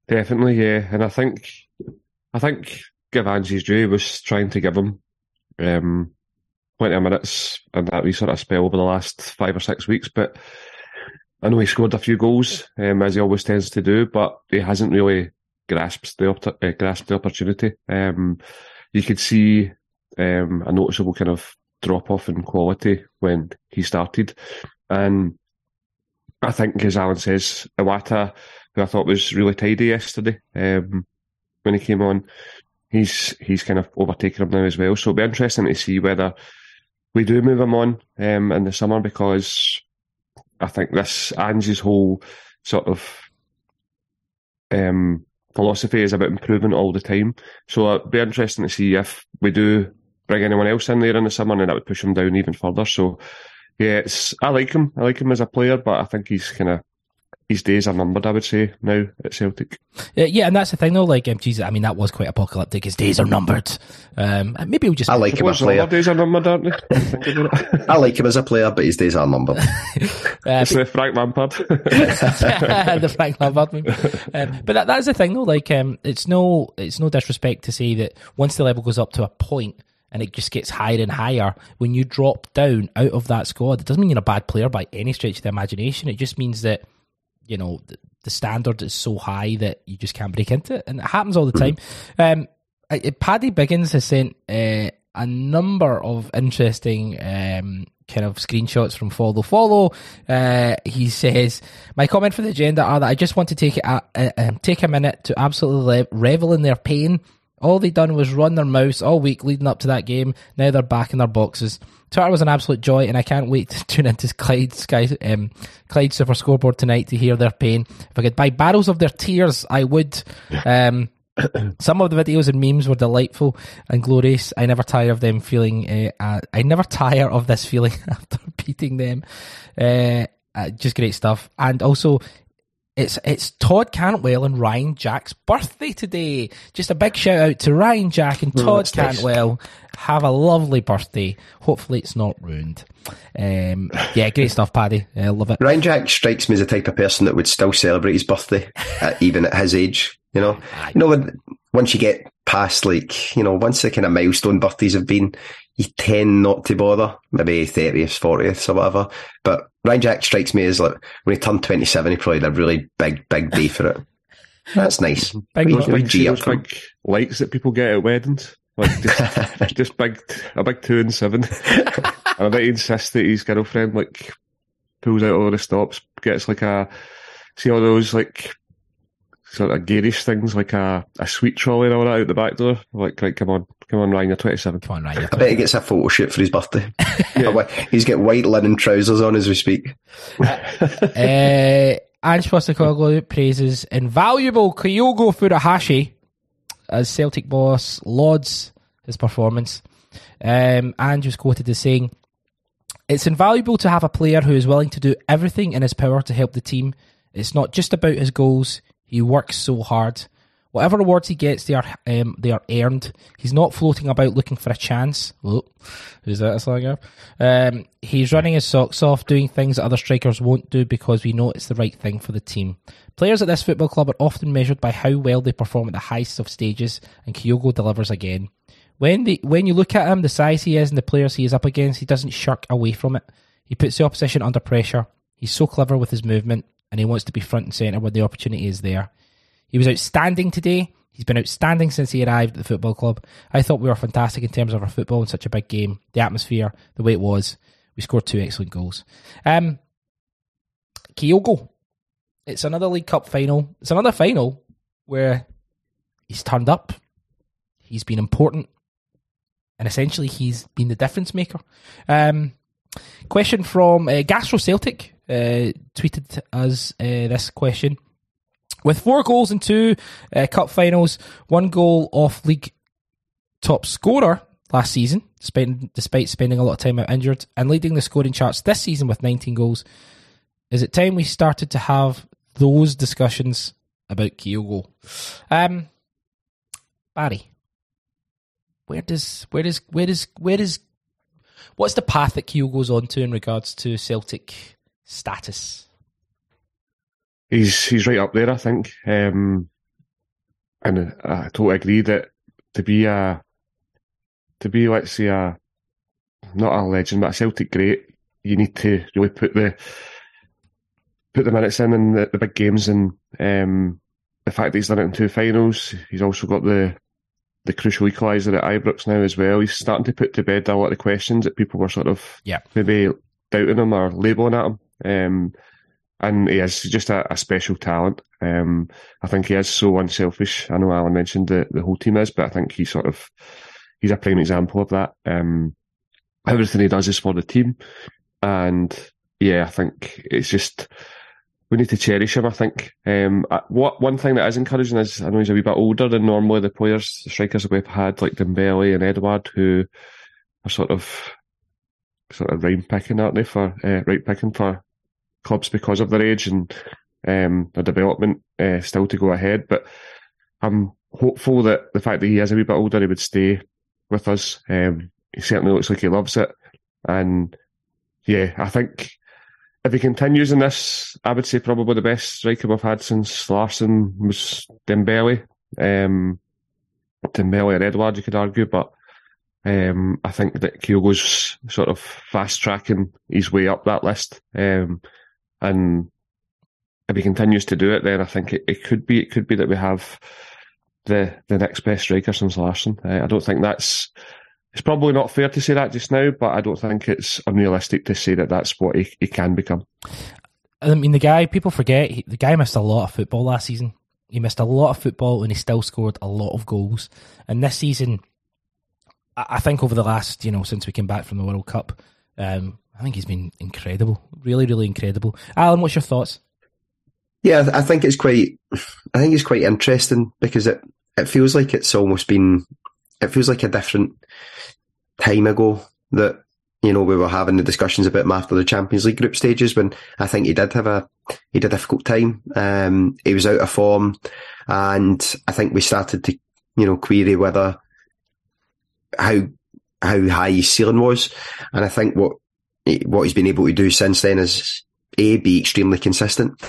Definitely, yeah, and I think I think Gavanzi's due was trying to give him um, plenty of minutes and that wee sort of spell over the last five or six weeks, but I know he scored a few goals um, as he always tends to do, but he hasn't really grasped the uh, the opportunity. Um, you could see um, a noticeable kind of drop off in quality when he started, and I think, as Alan says, Iwata, who I thought was really tidy yesterday um, when he came on, he's he's kind of overtaken him now as well. So it'll be interesting to see whether we do move him on um, in the summer because I think this Ange's whole sort of um, philosophy is about improving all the time. So it'd be interesting to see if we do bring anyone else in there in the summer, and that would push him down even further. So yeah, it's I like him. I like him as a player, but I think he's kind of his days are numbered, I would say, now at Celtic. Yeah, yeah and that's the thing, though. Like, um, Jesus, I mean, that was quite apocalyptic. His days are numbered. Um, maybe we'll just. I like him as a player. days are numbered, aren't they? I like him as a player, but his days are numbered. uh, it's the Frank Lampard. the Frank Lampard. Um, but that, that's the thing, though. Like, um, it's no, it's no disrespect to say that once the level goes up to a point and it just gets higher and higher. When you drop down out of that squad, it doesn't mean you're a bad player by any stretch of the imagination. It just means that you know the, the standard is so high that you just can't break into it, and it happens all the time. Um, I, Paddy Biggins has sent uh, a number of interesting um, kind of screenshots from Follow Follow. Uh, he says, "My comment for the agenda are that I just want to take a, uh, um, take a minute to absolutely revel in their pain." All they done was run their mouths all week leading up to that game. Now they're back in their boxes. Twitter was an absolute joy, and I can't wait to tune into Clyde Sky, um, Clyde Super Scoreboard tonight to hear their pain. If I could buy barrels of their tears, I would. Um, some of the videos and memes were delightful and glorious. I never tire of them feeling. Uh, uh, I never tire of this feeling after beating them. Uh, uh, just great stuff. And also, it's it's Todd Cantwell and Ryan Jack's birthday today. Just a big shout out to Ryan Jack and oh, Todd Cantwell. Nice. Have a lovely birthday. Hopefully it's not ruined. Um, yeah, great stuff, Paddy. I love it. Ryan Jack strikes me as the type of person that would still celebrate his birthday, at, even at his age. You know, you know, once you get past like, you know, once the kind of milestone birthdays have been, you tend not to bother, maybe 30th, 40th or whatever. But Ryan Jack strikes me as like, when he turned 27, he probably had a really big, big day for it. That's nice. Big, those big, those big lights that people get at weddings. Like just, just big, a big two and seven. and I bet he insists that his girlfriend like pulls out all the stops, gets like a, see all those like sort of garish things like a, a sweet trolley and all that out the back door. Like, right, come on, come on, Ryan, you're 27. Come on, Ryan. I bet he gets a photo shoot for his birthday. yeah. He's got white linen trousers on as we speak. uh, Ange Postecoglou praises invaluable Kyogo Furuhashi as Celtic boss lauds his performance. Um, Ange was quoted as saying, It's invaluable to have a player who is willing to do everything in his power to help the team. It's not just about his goals. He works so hard. Whatever awards he gets, they are um, they are earned. He's not floating about looking for a chance. Oh, is that a slang um, He's running his socks off, doing things that other strikers won't do because we know it's the right thing for the team. Players at this football club are often measured by how well they perform at the highest of stages, and Kyogo delivers again. When the when you look at him, the size he is and the players he is up against, he doesn't shirk away from it. He puts the opposition under pressure. He's so clever with his movement, and he wants to be front and centre when the opportunity is there. He was outstanding today. He's been outstanding since he arrived at the football club. I thought we were fantastic in terms of our football in such a big game, the atmosphere, the way it was. We scored two excellent goals. Um, Kyogo, it's another League Cup final. It's another final where he's turned up. He's been important, and essentially he's been the difference maker. Um, question from uh, Gastro Celtic uh, tweeted us uh, this question. With four goals in two uh, cup finals, one goal off league top scorer last season, despite, despite spending a lot of time out injured, and leading the scoring charts this season with 19 goals, is it time we started to have those discussions about Kyogo? Um, Barry, where does where does where does where does what's the path that Kyogo's on to in regards to Celtic status? he's he's right up there, I think. Um, and I totally agree that to be a to be let's say a not a legend but a Celtic great, you need to really put the put the minutes in in the, the big games and um, the fact that he's done it in two finals, he's also got the the crucial equaliser at Ibrox now as well. He's starting to put to bed a lot of the questions that people were sort of yeah. maybe doubting him or labelling at him. Um, and he is just a, a special talent. Um, I think he is so unselfish. I know Alan mentioned the, the whole team is, but I think he sort of he's a prime example of that. Um, everything he does is for the team, and yeah, I think it's just we need to cherish him. I think um, what one thing that is encouraging is I know he's a wee bit older than normally the players, the strikers that we've had like Dembele and Edouard, who are sort of sort of rhyme picking, aren't they? For uh, right picking for clubs because of their age and um, their development uh, still to go ahead. But I'm hopeful that the fact that he is a wee bit older, he would stay with us. Um, he certainly looks like he loves it. And yeah, I think if he continues in this, I would say probably the best striker we've had since Larsson was Dembele. Um, Dembele or Edouard, you could argue, but um, I think that Kyogo's sort of fast tracking his way up that list. Um, and if he continues to do it, then I think it, it could be it could be that we have the the next best striker since Larsson. Uh, I don't think that's it's probably not fair to say that just now, but I don't think it's unrealistic to say that that's what he, he can become. I mean, the guy people forget he, the guy missed a lot of football last season. He missed a lot of football, and he still scored a lot of goals. And this season, I, I think over the last you know since we came back from the World Cup, um, I think he's been incredible, really, really incredible. Alan, what's your thoughts? Yeah, I think it's quite. I think it's quite interesting because it it feels like it's almost been. It feels like a different time ago that you know we were having the discussions about him after the Champions League group stages when I think he did have a he had a difficult time. Um, he was out of form, and I think we started to you know query whether how how high his ceiling was, and I think what Eh, what he's been able to do since then is a be extremely consistent,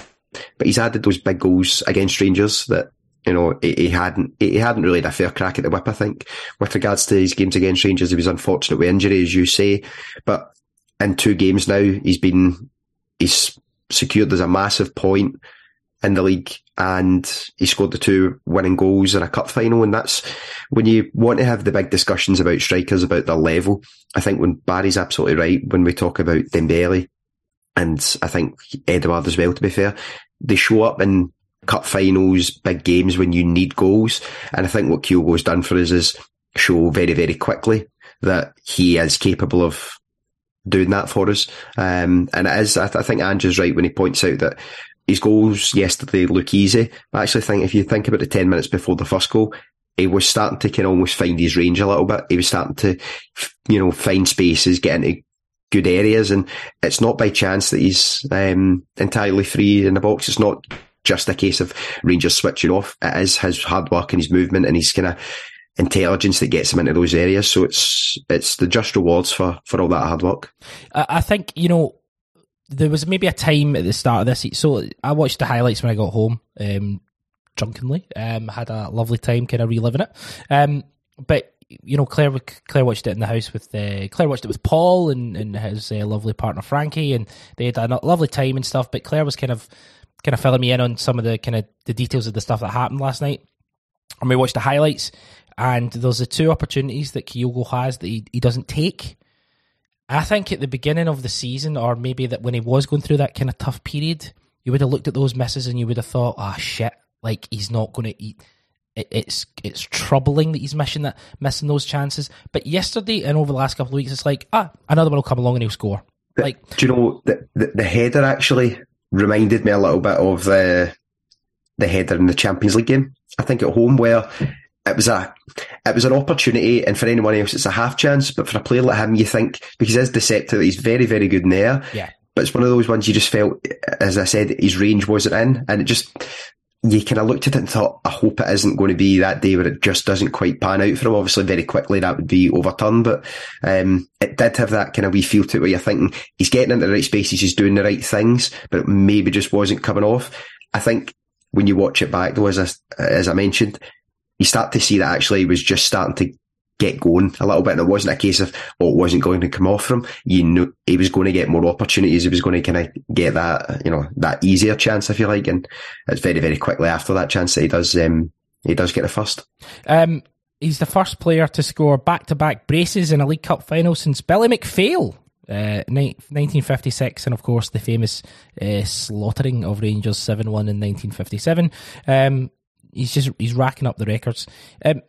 but he's added those big goals against Rangers that you know he, hadn't he hadn't really had a fair crack at the whip. I think with regards to his games against Rangers, he was unfortunate with injury, as you say, but in two games now he's been he's secured as a massive point in the league and he scored the two winning goals in a cup final. And that's when you want to have the big discussions about strikers, about their level. I think when Barry's absolutely right when we talk about Dembele and I think Edouard as well, to be fair, they show up in cup finals, big games when you need goals. And I think what Kyogo's done for us is show very, very quickly that he is capable of doing that for us. Um, and it is, I, th- I think Andrew's right when he points out that his goals yesterday look easy. I actually think if you think about the 10 minutes before the first goal, he was starting to kind of almost find his range a little bit. He was starting to, you know, find spaces, get into good areas. And it's not by chance that he's um, entirely free in the box. It's not just a case of Rangers switching off. It is his hard work and his movement and his kind of intelligence that gets him into those areas. So it's it's the just rewards for for all that hard work. I think you know there was maybe a time at the start of this. So I watched the highlights when I got home, um, drunkenly. Um, had a lovely time, kind of reliving it. Um, but you know, Claire Claire watched it in the house with uh, Claire watched it with Paul and and his uh, lovely partner Frankie, and they had a lovely time and stuff. But Claire was kind of kind of filling me in on some of the kind of the details of the stuff that happened last night. And we watched the highlights, and there's the two opportunities that Kyogo has that he, he doesn't take. I think at the beginning of the season, or maybe that when he was going through that kind of tough period, you would have looked at those misses and you would have thought, "Ah, oh, shit! Like he's not going to eat." It, it's it's troubling that he's missing that missing those chances. But yesterday and over the last couple of weeks, it's like ah, another one will come along and he'll score. Like, do you know the, the, the header actually reminded me a little bit of the the header in the Champions League game. I think at home where it was a it was an opportunity, and for anyone else, it's a half chance. But for a player like him, you think because he's deceptive, he's very very good in there. Yeah. But it's one of those ones you just felt, as I said, his range wasn't in, and it just you kind of looked at it and thought, I hope it isn't going to be that day where it just doesn't quite pan out for him. Obviously, very quickly that would be overturned, but um, it did have that kind of wee feel to it where you're thinking he's getting into the right spaces, he's doing the right things, but it maybe just wasn't coming off. I think when you watch it back, though, as I, as I mentioned, you start to see that actually he was just starting to get going a little bit. And it wasn't a case of, oh, it wasn't going to come off from. You knew he was going to get more opportunities. He was going to kind of get that, you know, that easier chance, if you like. And it's very, very quickly after that chance that he does, um, he does get the first. Um, he's the first player to score back to back braces in a League Cup final since Billy McPhail. Uh, 1956, and of course the famous uh, slaughtering of Rangers 7 1 in 1957. Um, he's just he's racking up the records. Um,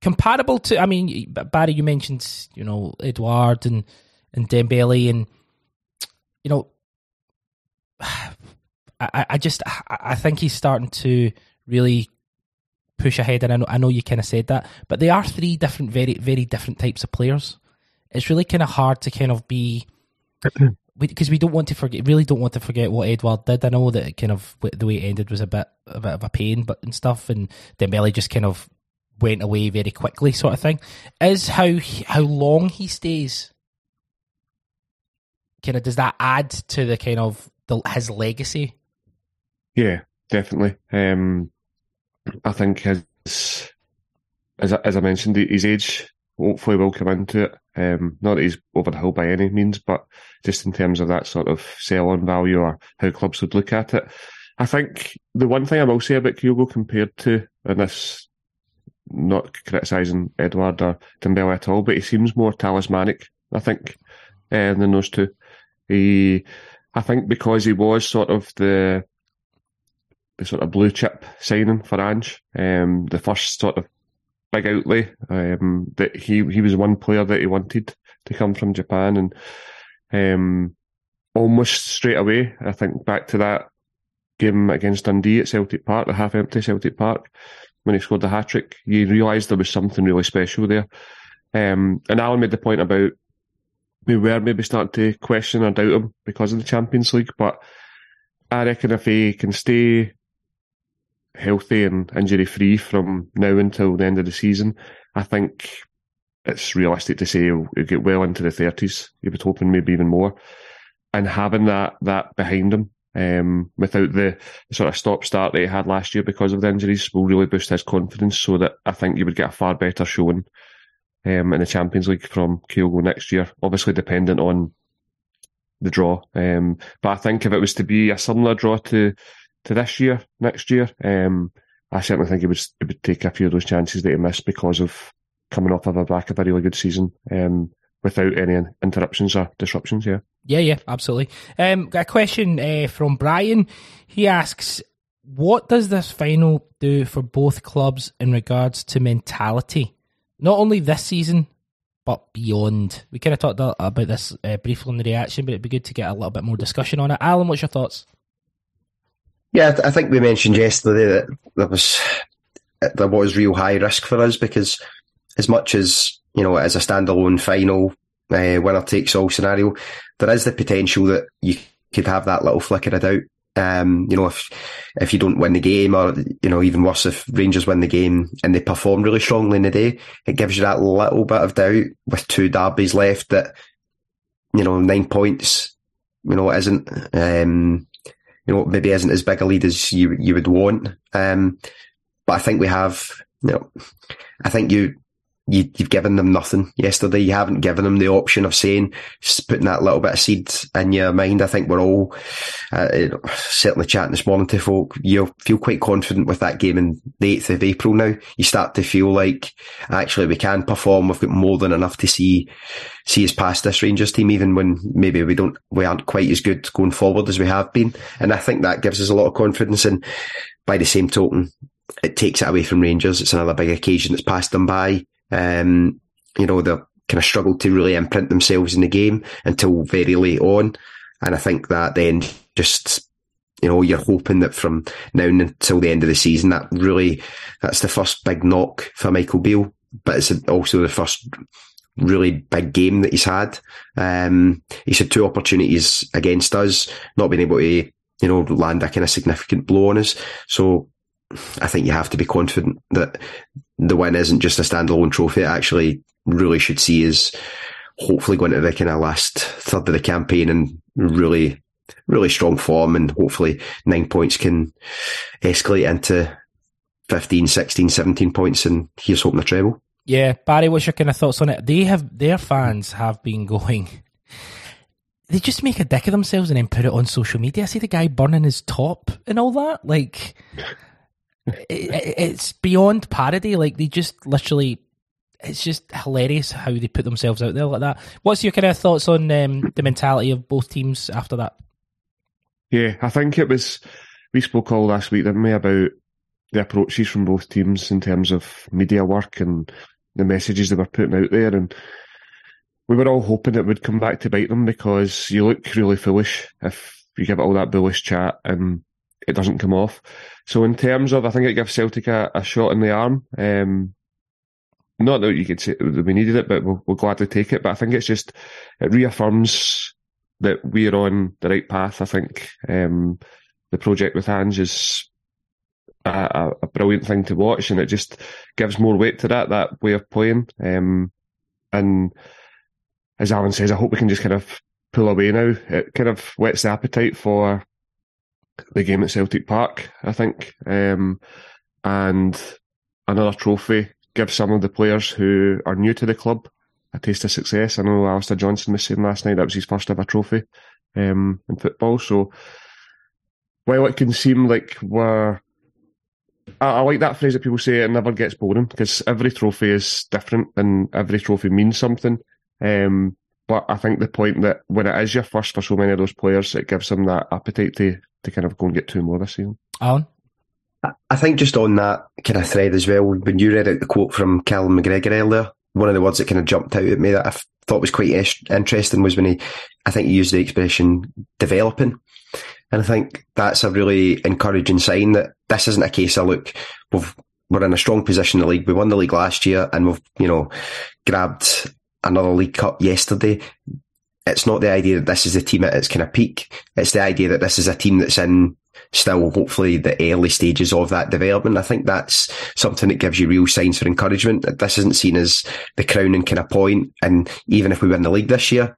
comparable to, I mean, Barry, you mentioned, you know, Edouard and, and Dembele, and, you know, I, I just, I think he's starting to really push ahead, and I know, I know you kind of said that, but they are three different, very, very different types of players. It's really kind of hard to kind of be, because we don't want to forget, really don't want to forget what Edouard did. I know that kind of the way it ended was a bit, a bit of a pain, but and stuff, and Dembele just kind of went away very quickly, sort of thing. Is how how long he stays. Kind of does that add to the kind of the, his legacy? Yeah, definitely. Um, I think his as I, as I mentioned, his age hopefully will come into it. Um, not that he's over the hill by any means, but just in terms of that sort of sell on value or how clubs would look at it. I think the one thing I will say about Kyogo compared to, and this not criticising Edouard or Dembele at all, but he seems more talismanic, I think, uh, than those two. He, I think because he was sort of the the sort of blue chip signing for Ange, um, the first sort of big outlay, um, that he he was one player that he wanted to come from Japan, and um, almost straight away, I think back to that game against Dundee at Celtic Park, the half empty Celtic Park when he scored the hat trick. You realised there was something really special there. Um, and Alan made the point about we were maybe starting to question or doubt him because of the Champions League, but I reckon if he can stay healthy and injury free from now until the end of the season, I think it's realistic to say he'll, get well into the thirties. You would hoping maybe even more, and having that that behind him um, without the sort of stop start that he had last year because of the injuries will really boost his confidence so that I think you would get a far better showing um, in the Champions League from Kyogo next year. Obviously dependent on the draw. Um, but I think if it was to be a similar draw to, to this year, next year, um, I certainly think he would, he would take a few of those chances that he missed because of coming off of a back of a really good season. Um, without any interruptions or disruptions. Yeah. Yeah, yeah, absolutely. Um, got a question uh, from Brian. He asks, what does this final do for both clubs in regards to mentality? Not only this season, but beyond. We kind of talked about this uh, briefly in the reaction, but it'd be good to get a little bit more discussion on it. Alan, what's your thoughts? Yeah, I think we mentioned yesterday that there was there was real high risk for us because as much as you know, as a standalone final uh, winner takes all scenario, there is the potential that you could have that little flicker of doubt. Um, you know, if if you don't win the game, or you know, even worse, if Rangers win the game and they perform really strongly in the day, it gives you that little bit of doubt with two derbies left that you know nine points, you know, isn't um, you know maybe isn't as big a lead as you you would want. Um, but I think we have, you know, I think you you, have given them nothing yesterday. You haven't given them the option of saying, putting that little bit of seed in your mind. I think we're all, uh, certainly chatting this morning to folk, you feel quite confident with that game in the 8th of April now. You start to feel like actually we can perform. We've got more than enough to see, see us past this Rangers team, even when maybe we don't, we aren't quite as good going forward as we have been. And I think that gives us a lot of confidence. And by the same token, it takes it away from Rangers. It's another big occasion that's passed them by. Um, you know, they kind of struggled to really imprint themselves in the game until very late on. And I think that then just, you know, you're hoping that from now until the end of the season, that really, that's the first big knock for Michael Beale, but it's also the first really big game that he's had. Um, he's had two opportunities against us, not being able to, you know, land a kind of significant blow on us. So I think you have to be confident that the win isn't just a standalone trophy. It actually really should see us hopefully going to the kind of last third of the campaign and really, really strong form and hopefully nine points can escalate into 15, 16, 17 points and here's hoping the treble. Yeah, Barry, what's your kind of thoughts on it? They have their fans have been going. They just make a dick of themselves and then put it on social media. I see the guy burning his top and all that. Like, it, it's beyond parody. Like they just literally, it's just hilarious how they put themselves out there like that. What's your kind of thoughts on um, the mentality of both teams after that? Yeah, I think it was. We spoke all last week, didn't we, about the approaches from both teams in terms of media work and the messages they were putting out there, and we were all hoping it would come back to bite them because you look really foolish if you give it all that bullish chat and it doesn't come off. So in terms of, I think it gives Celtic a, a shot in the arm. Um, not that you could say that we needed it, but we'll, we'll gladly take it. But I think it's just it reaffirms that we're on the right path. I think um, the project with Ange is a, a, brilliant thing to watch, and it just gives more weight to that that way of playing. Um, and as Alan says, I hope we can just kind of pull away now. It kind of whets the appetite for the game at Celtic Park, I think, um, and another trophy gives some of the players who are new to the club a taste of success. I know Alistair Johnston was saying last night that was his first ever trophy um, in football. So while it can seem like we're I, I, like that phrase that people say it never gets boring because every trophy is different and every trophy means something. Um, but I think the point that when it is your first for so many of those players, it gives them that appetite to to kind of go and get two more this season. Alan? I think just on that kind of thread as well, when you read out the quote from Callum McGregor earlier, one of the words that kind of jumped out at me that I thought was quite interesting was when he, I think he used the expression developing. And I think that's a really encouraging sign that this isn't a case of look, we've, we're in a strong position in the league. We won the league last year and we've, you know, grabbed another league cup yesterday it's not the idea that this is the team at its kind of peak. It's the idea that this is a team that's in still hopefully the early stages of that development. I think that's something that gives you real signs for encouragement that this isn't seen as the crowning kind of point. And even if we win the league this year,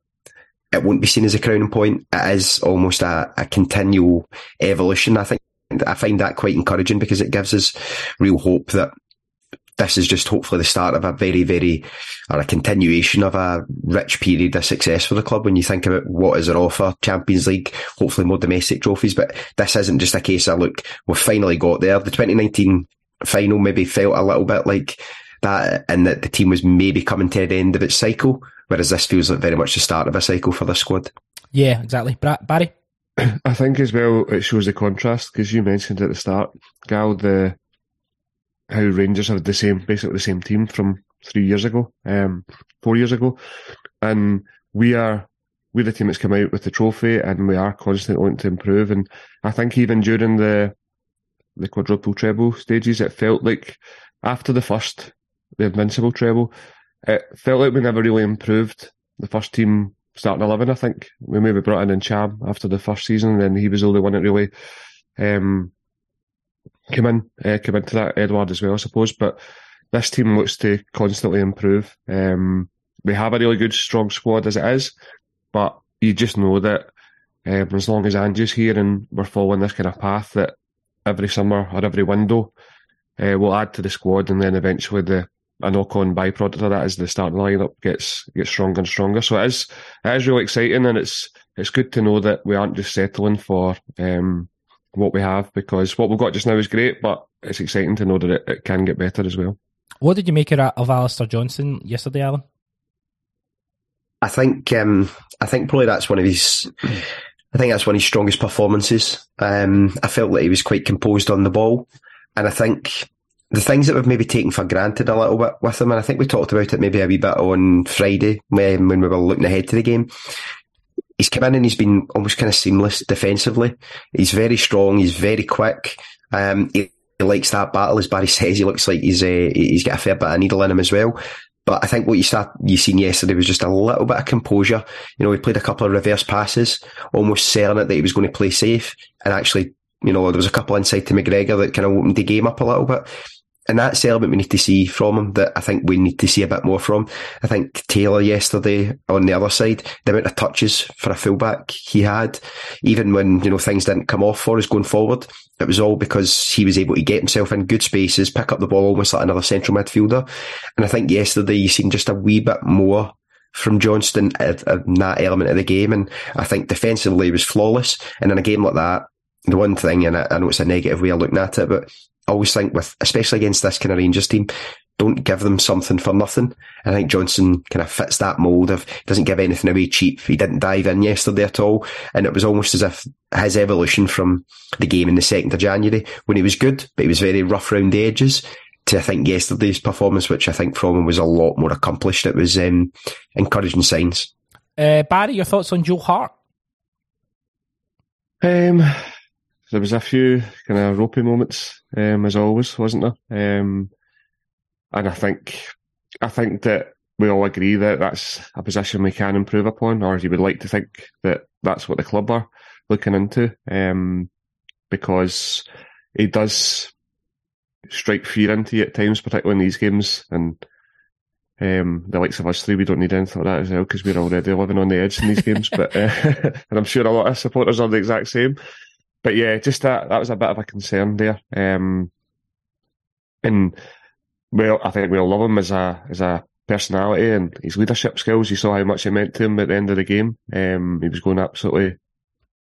it won't be seen as a crowning point. It is almost a, a continual evolution. I think I find that quite encouraging because it gives us real hope that this is just hopefully the start of a very, very, or a continuation of a rich period of success for the club when you think about what is our offer, Champions League, hopefully more domestic trophies, but this isn't just a case of, look, we've finally got there. The 2019 final maybe felt a little bit like that and that the team was maybe coming to the end of its cycle, whereas this feels like very much the start of a cycle for the squad. Yeah, exactly. Barry? I think as well it shows the contrast because you mentioned at the start, Gal, the how Rangers have the same, basically the same team from three years ago, um, four years ago, and we are we're the team that's come out with the trophy, and we are constantly wanting to improve. And I think even during the the quadruple treble stages, it felt like after the first, the invincible treble, it felt like we never really improved. The first team starting eleven, I think we maybe brought in Ntcham after the first season, and then he was the only one that really um, came in, uh, came into that Edouard as well, I suppose. But this team looks to constantly improve. Um, we have a really good, strong squad as it is, but you just know that um, as long as Ange's here and we're following this kind of path, that every summer or every window uh, will add to the squad, and then eventually the a knock-on byproduct of that is the starting lineup gets gets stronger and stronger. So it is it is really exciting, and it's it's good to know that we aren't just settling for um, what we have because what we've got just now is great, but it's exciting to know that it, it can get better as well. What did you make of, of Alistair Johnston yesterday, Alan? I think um, I think probably that's one of his. I think that's one of his strongest performances. Um, I felt that he was quite composed on the ball, and I think the things that we've maybe taken for granted a little bit with him, and I think we talked about it maybe a wee bit on Friday when, when we were looking ahead to the game. He's come in and he's been almost kind of seamless defensively. He's very strong. He's very quick. Um, he, he likes that battle, as Barry says. He looks like he's uh, he's got a fair bit of needle in him as well. But I think what you start you seen yesterday was just a little bit of composure. You know, he played a couple of reverse passes, almost it that he was going to play safe, and actually, you know, there was a couple inside to McGregor that kind of opened the game up a little bit. And that's the element we need to see from him that I think we need to see a bit more from. I think Taylor yesterday on the other side, the amount of touches for a fullback he had, even when, you know, things didn't come off for us going forward, it was all because he was able to get himself in good spaces, pick up the ball almost like another central midfielder. And I think yesterday you seen just a wee bit more from Johnston in that element of the game. And I think defensively was flawless. And in a game like that, the one thing, and I know it's a negative way of looking at it, but I always think with, especially against this kind of Rangers team, don't give them something for nothing. And I think Johnston kind of fits that mould of doesn't give anything away cheap. He didn't dive in yesterday at all. And it was almost as if his evolution from the game in the 2nd of January when he was good, but he was very rough around the edges to I think yesterday's performance, which I think from him was a lot more accomplished. It was um, encouraging signs. Uh, Barry, your thoughts on Joe Hart? Um, there was a few kind of ropey moments, um, as always, wasn't there? Um, and I think, I think that we all agree that that's a position we can improve upon, or you would like to think that that's what the club are looking into, um, because it does strike fear into you at times, particularly in these games, and um, the likes of us three, we don't need anything like that as well because we're already living on the edge in these games. But uh, and I'm sure a lot of supporters are the exact same but yeah, just that that was a bit of a concern there. Um, and well, I think we all love him as a as a personality and his leadership skills. You saw how much it meant to him at the end of the game. Um, he was going absolutely.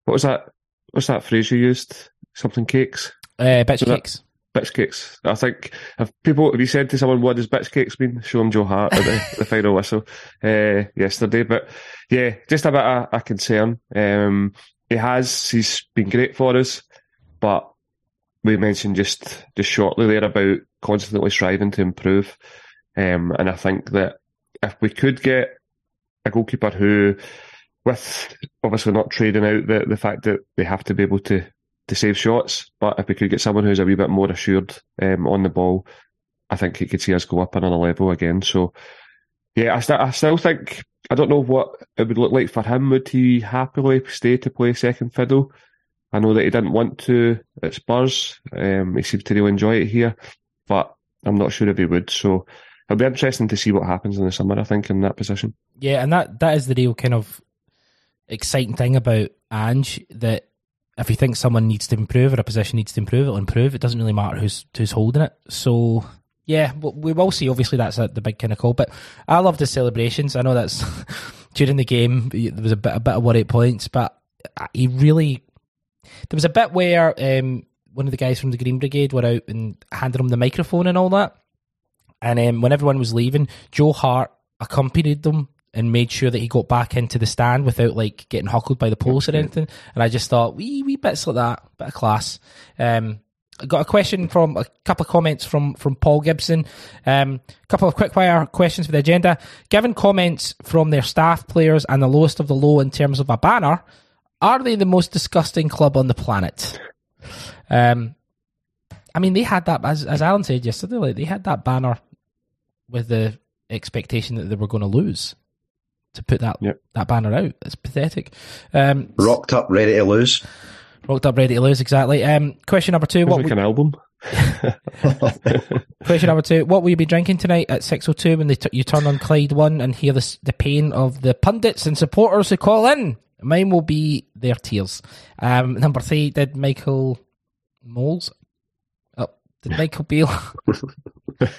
What was that? What's that phrase you used? Something cakes. Uh, bitch was cakes. Bitch cakes. I think if people if you said to someone what does bitch cakes mean, show them Joe Hart at the, the final whistle uh, yesterday. But yeah, just a bit of a concern. Um, he has. He's been great for us, but we mentioned just just shortly there about constantly striving to improve. Um, and I think that if we could get a goalkeeper who, with obviously not trading out the, the fact that they have to be able to, to save shots, but if we could get someone who's a wee bit more assured um, on the ball, I think he could see us go up another level again. So, yeah, I, st- I still think I don't know what it would look like for him. Would he happily stay to play second fiddle? I know that he didn't want to at Spurs. Um, he seemed to really enjoy it here, but I'm not sure if he would. So it'll be interesting to see what happens in the summer. I think in that position. Yeah, and that that is the real kind of exciting thing about Ange that if you think someone needs to improve or a position needs to improve, it'll improve. It doesn't really matter who's who's holding it. So yeah, we will see. Obviously, that's a, the big kind of call. But I love the celebrations. I know that's during the game there was a bit a bit of worry at points, but he really there was a bit where um, one of the guys from the Green Brigade were out and handed him the microphone and all that. And um, when everyone was leaving, Joe Hart accompanied them and made sure that he got back into the stand without like getting huckled by the post or anything. And I just thought wee wee bits like that, bit of class. Um, I got a question from a couple of comments from from Paul Gibson. Um, a couple of quickfire questions for the agenda. Given comments from their staff players and the lowest of the low in terms of a banner, are they the most disgusting club on the planet? Um, I mean, they had that as as Alan said yesterday. Like they had that banner with the expectation that they were going to lose to put that Yep. that banner out. It's pathetic. Um, Rocked up, ready to lose. Rocked up, ready to lose. Exactly. Um, question number two. It's What like would- an album. Question number two: What will you be drinking tonight at six o two when they t- you turn on Clyde One and hear the the pain of the pundits and supporters who call in? Mine will be their tears. Um, number three: Did Michael Mols? Oh, did Michael Beale?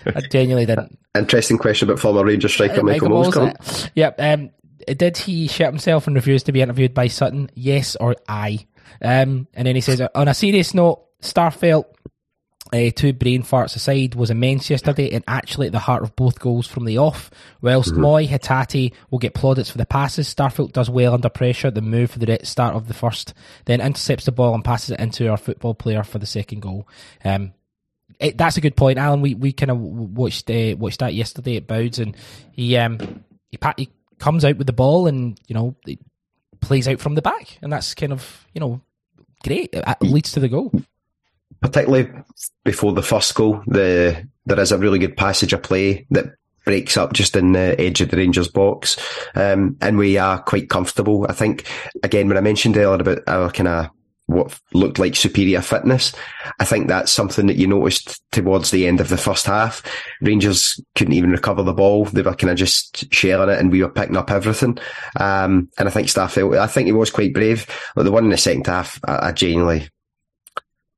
I genuinely didn't. Interesting question about former Rangers striker Michael, Mols. Mols, uh, Yep. Um, did he shit himself and refuse to be interviewed by Sutton? Yes or aye? Um, and then he says, on a serious note, Starfelt, uh, two brain farts aside, was immense yesterday and actually at the heart of both goals from the off. Whilst Mooy, Hatate will get plaudits for the passes, Starfelt does well under pressure. The move for the start of the first, then intercepts the ball and passes it into our football player for the second goal. Um, it, that's a good point, Allan. We we kind of watched uh, watched that yesterday at Bouds, and he um he, he comes out with the ball and you know plays out from the back, and that's kind of you know great. It leads to the goal. particularly before the first goal, the there is a really good passage of play that breaks up just in the edge of the Rangers box, um, and we are quite comfortable. I think again when I mentioned earlier about our kind of what looked like superior fitness, I think that's something that you noticed towards the end of the first half. Rangers couldn't even recover the ball; they were kind of just sharing it, and we were picking up everything. Um, and I think Starfelt, I think he was quite brave. But the one in the second half, I, I genuinely.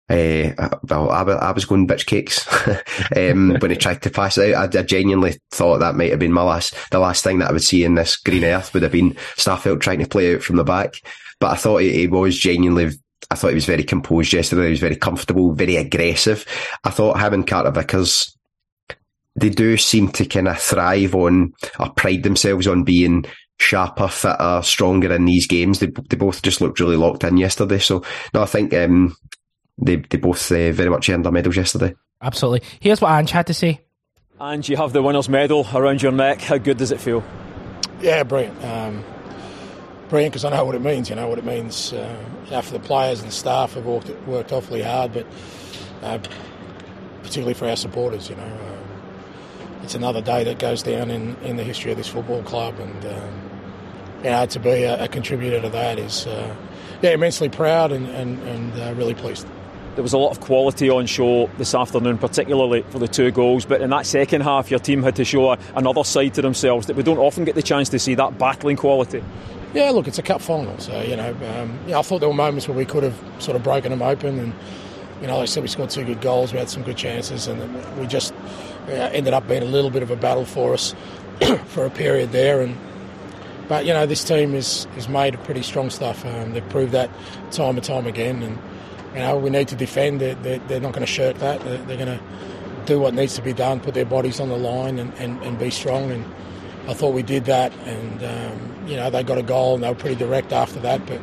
Uh, well, I, I was going bitch cakes um, when he tried to pass it out. I, I genuinely thought that might have been my last, the last thing that I would see in this green earth would have been Starfelt trying to play out from the back. But I thought he, he was genuinely, I thought he was very composed yesterday. He was very comfortable, very aggressive. I thought him and Carter Vickers, they do seem to kind of thrive on or pride themselves on being sharper, fitter, stronger in these games. They, they both just looked really locked in yesterday. So no, I think, um, they, they both uh, very much earned their medals yesterday. Absolutely. Here's what Ange had to say. And you have the winner's medal around your neck. How good does it feel? Yeah, brilliant. Um, brilliant because I know what it means. You know what it means. Uh, for the players and the staff have worked worked awfully hard, but uh, particularly for our supporters, you know, uh, it's another day that goes down in, in the history of this football club, and um, you know to be a, a contributor to that is uh, yeah immensely proud and and, and uh, really pleased. There was a lot of quality on show this afternoon, particularly for the two goals. But in that second half, your team had to show another side to themselves that we don't often get the chance to see that battling quality. Yeah, look, it's a cup final, so you know, um, yeah, I thought there were moments where we could have sort of broken them open, and you know, like I said, we scored two good goals, we had some good chances, and we just uh, ended up being a little bit of a battle for us for a period there. And but you know, this team is is made of pretty strong stuff. Um, they've proved that time and time again, and you know, we need to defend. They're, they're, they're not going to shirk that. They're, they're going to do what needs to be done, put their bodies on the line, and, and, and be strong. And I thought we did that, and um, you know they got a goal, and they were pretty direct after that. But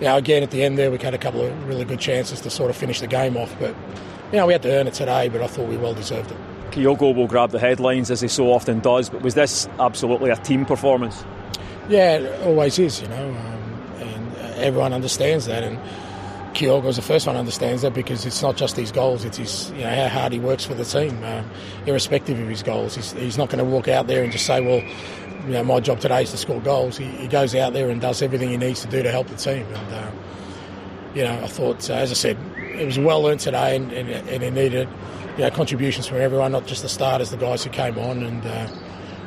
you know, again at the end there, we had a couple of really good chances to sort of finish the game off. But you know, we had to earn it today, but I thought we well deserved it. Kyogo will grab the headlines as he so often does, but was this absolutely a team performance? Yeah, it always is, you know, um, and uh, everyone understands that. And Kyogo's the first one understands that because it's not just his goals; it's his, you know, how hard he works for the team, um, irrespective of his goals. He's, he's not going to walk out there and just say, "Well, you know, my job today is to score goals." He, he goes out there and does everything he needs to do to help the team. And uh, you know, I thought, uh, as I said, it was well earned today, and, and, and it needed, you know, contributions from everyone, not just the starters, the guys who came on, and uh,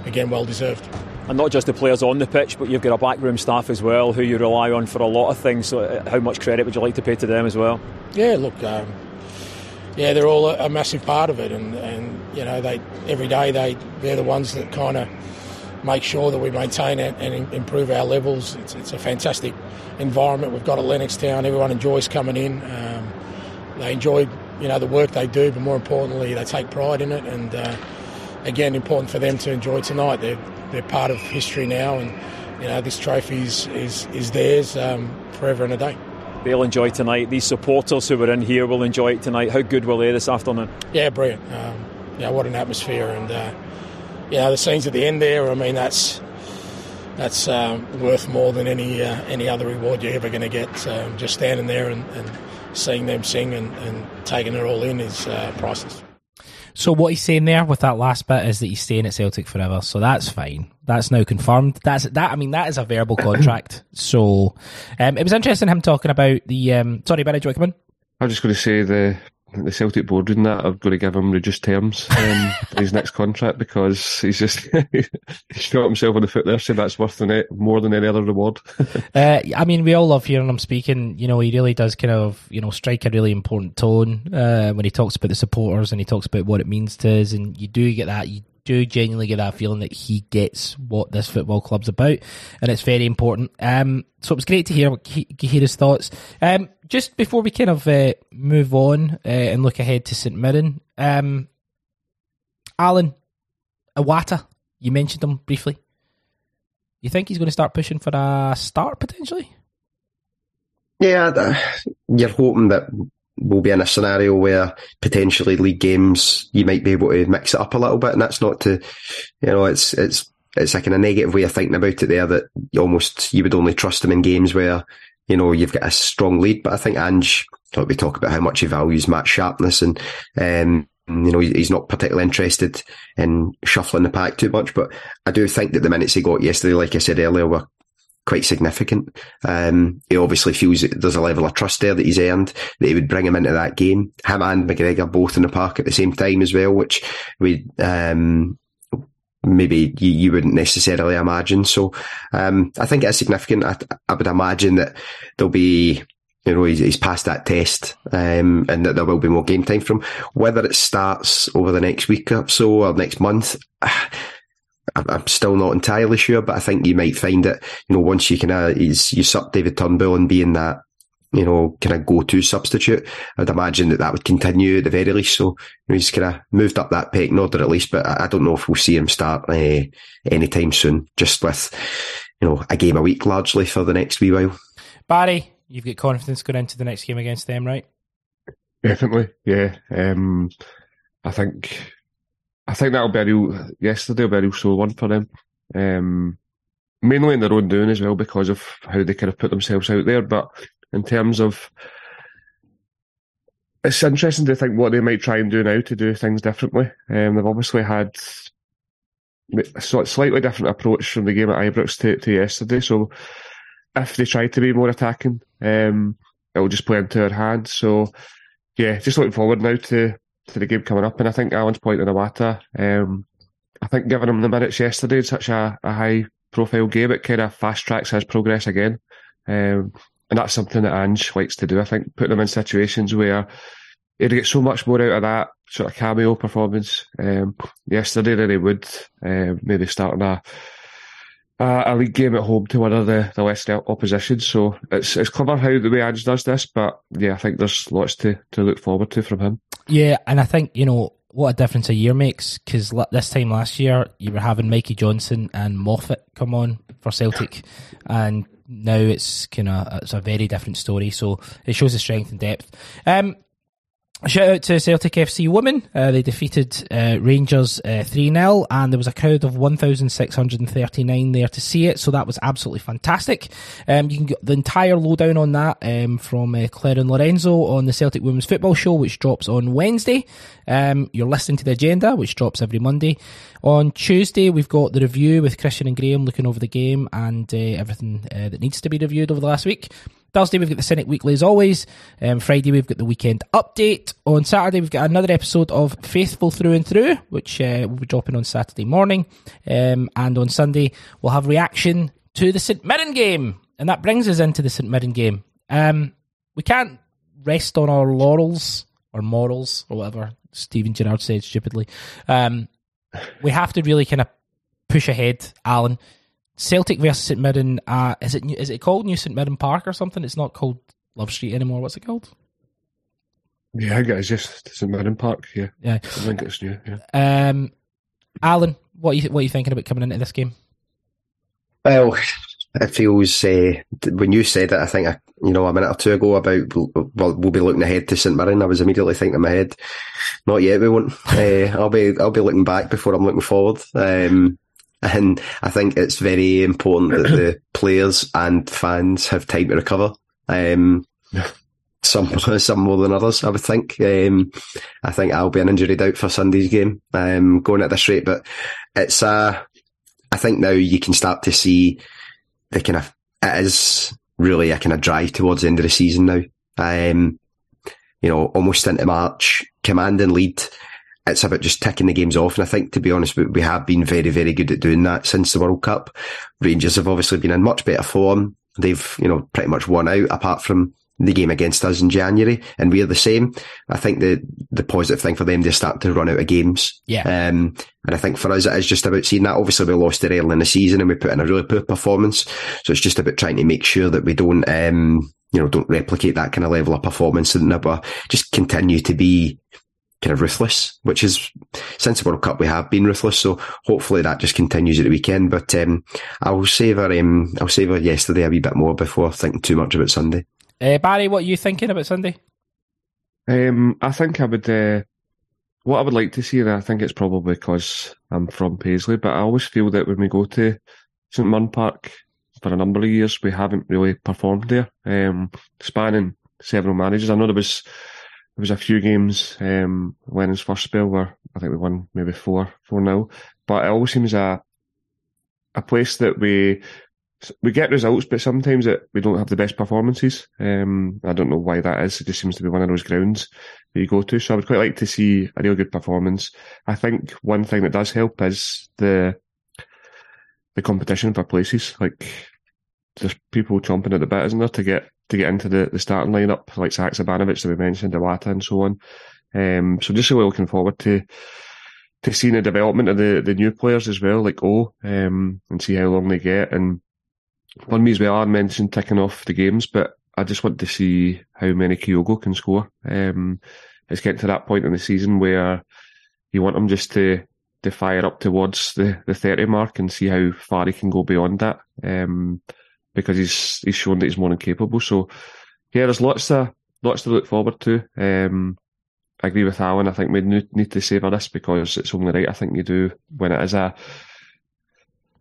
again, well deserved. And not just the players on the pitch, but you've got a backroom staff as well who you rely on for a lot of things. So, uh, how much credit would you like to pay to them as well? Yeah, look, um, yeah, they're all a, a, massive part of it, and, and you know, they every day they they're the ones that kind of make sure that we maintain it and improve our levels. It's, it's, a fantastic environment we've got at Lennoxtown. Everyone enjoys coming in. Um, they enjoy you know the work they do, but more importantly, they take pride in it. And uh, again, important for them to enjoy tonight. They're they're part of history now, and you know this trophy is is, is theirs um, forever and a day. They'll enjoy tonight. These supporters who were in here will enjoy it tonight. How good were they this afternoon? Yeah, brilliant. Um, yeah, what an atmosphere, and uh, you know the scenes at the end there. I mean, that's that's uh, worth more than any uh, any other reward you're ever going to get. Um, just standing there and, and seeing them sing and, and, taking it all in is uh, priceless. So what he's saying there with that last bit is that he's staying at Celtic forever. So that's fine. That's now confirmed. That's that. I mean, that is a verbal contract. so um, it was interesting him talking about the. Um, sorry, Barry, do you want to come in? I'm just going to say the the Celtic board doing that are going to give him reduced terms um, his next contract because he's just he's shot himself in the foot there, So that's worth than it, more than any other reward. uh, I mean, we all love hearing him speaking. You know, he really does kind of you know strike a really important tone uh, when he talks about the supporters and he talks about what it means to us, and you do get that. You do genuinely get that feeling that he gets what this football club's about, and it's very important. Um, so it was great to hear hear his thoughts. Um, just before we kind of uh, move on uh, and look ahead to St Mirren, um, Allan Iwata, you mentioned him briefly. You think he's going to start pushing for a start potentially? Yeah, you're hoping that we'll be in a scenario where potentially league games you might be able to mix it up a little bit, and that's not to, you know, it's it's it's like in a negative way of thinking about it there that you almost you would only trust him in games where you know you've got a strong lead. But I think Ange, like we talk about how much he values match sharpness and. Um, you know, he's not particularly interested in shuffling the pack too much, but I do think that the minutes he got yesterday, like I said earlier, were quite significant. Um, he obviously feels that there's a level of trust there that he's earned that he would bring him into that game. Him and McGregor both in the park at the same time as well, which we um, maybe you, you, wouldn't necessarily imagine. So um, I think it's significant. I, I, would imagine that there'll be. You know, he's, he's passed that test, um, and that there will be more game time from. Whether it starts over the next week or so or next month, I'm still not entirely sure, but I think you might find that, you know, once you kind of usurp David Turnbull and being that, you know, kind of go-to substitute, I'd imagine that that would continue at the very least. So, you know, he's kind of moved up that pecking order at least, but I don't know if we'll see him start uh, anytime soon, just with, you know, a game a week largely for the next wee while. Barry, you've got confidence going into the next game against them, right? Definitely, yeah. Um, I think I think that'll be a real, yesterday will be a real sore one for them. Um, mainly in their own doing as well because of how they kind of put themselves out there. But in terms of, it's interesting to think what they might try and do now to do things differently. Um, they've obviously had a slightly different approach from the game at Ibrox to, to yesterday. So if they try to be more attacking, um, it'll just play into their hands. So yeah, just looking forward now to to the game coming up. And I think Allan's point on Iwata, um, I think giving him the minutes yesterday in such a, a high profile game, it kind of fast tracks his progress again. Um, and that's something that Ange likes to do. I think putting him in situations where he'd get so much more out of that sort of cameo performance um, yesterday than he would um, maybe starting a uh, a league game at home to one of the, the less opposition. So it's it's clever how the way Ange does this, but yeah, I think there's lots to, to look forward to from him. Yeah, and I think you know what a difference a year makes because this time last year you were having Mikey Johnston and Moffat come on for Celtic, and now it's kind of it's a very different story. So it shows the strength and depth. Um, Shout out to Celtic FC women. Uh, they defeated uh, Rangers uh, 3 0, and there was a crowd of 1,639 there to see it, so that was absolutely fantastic. Um, you can get the entire lowdown on that um, from uh, Claire and Lorenzo on the Celtic Women's Football Show, which drops on Wednesday. Um, you're listening to the agenda, which drops every Monday. On Tuesday, we've got the review with Christian and Graham looking over the game and uh, everything uh, that needs to be reviewed over the last week. Thursday, we've got the Cynic Weekly as always. Um, Friday, we've got the weekend update. On Saturday, we've got another episode of Faithful Through and Through, which uh, will be dropping on Saturday morning. Um, and on Sunday, we'll have reaction to the St Mirren game. And that brings us into the St Mirren game. Um, we can't rest on our laurels or morals or whatever Steven Gerrard said stupidly. Um, we have to really kind of push ahead, Allan. Celtic versus St Mirren. Uh, is it is it called New St Mirren Park or something? It's not called Love Street anymore. What's it called? Yeah, I think it's just St Mirren Park. Yeah, yeah. I think it's new. Yeah. Um, Allan, what are you what are you thinking about coming into this game? Well, it feels uh, when you said it, I think I, you know a minute or two ago about well, we'll be looking ahead to St Mirren. I was immediately thinking in my head, not yet. We won't. uh, I'll be I'll be looking back before I'm looking forward. Um, and I think it's very important that the players and fans have time to recover. Um, some some more than others, I would think. Um, I think I'll be an injury out for Sunday's game, um, going at this rate. But it's uh, I think now you can start to see the kind of it is really a kind of drive towards the end of the season now. Um, you know, almost into March, command and lead. It's about just ticking the games off. And I think, to be honest, we have been very, very good at doing that since the World Cup. Rangers have obviously been in much better form. They've, you know, pretty much won out apart from the game against us in January, and we're the same. I think the the positive thing for them, they start to run out of games. Yeah. Um, and I think for us, it is just about seeing that. Obviously, we lost it early in the season, and we put in a really poor performance. So it's just about trying to make sure that we don't, um, you know, don't replicate that kind of level of performance, and that we just continue to be kind of ruthless, which is since the World Cup we have been ruthless. So hopefully that just continues at the weekend. But um, I'll savour um, I'll savour yesterday a wee bit more before thinking too much about Sunday. Uh, Barry, what are you thinking about Sunday? Um, I think I would. Uh, what I would like to see, and I think it's probably because I'm from Paisley, but I always feel that when we go to St Mirren Park for a number of years, we haven't really performed there. Um, spanning several managers, I know there was there was a few games um, when his first spell where I think we won maybe four four now, but it always seems a a place that we we get results, but sometimes it, we don't have the best performances. Um, I don't know why that is. It just seems to be one of those grounds that you go to. So I would quite like to see a real good performance. I think one thing that does help is the the competition for places. Like there's people chomping at the bit, isn't there, to get to get into the, the starting lineup, like Haksabanovic that we mentioned, Iwata and so on. Um, so just really looking forward to to seeing the development of the, the new players as well, like O, um, and see how long they get and for me as well, I mentioned ticking off the games, but I just want to see how many Kyogo can score. Um, it's getting to that point in the season where you want him just to, to fire up towards the, the 30 mark and see how far he can go beyond that. Um, because he's, he's shown that he's more than capable. So yeah, there's lots to, lots to look forward to. Um, I agree with Allan. I think we need to savour this because it's only right. I think you do when it is a,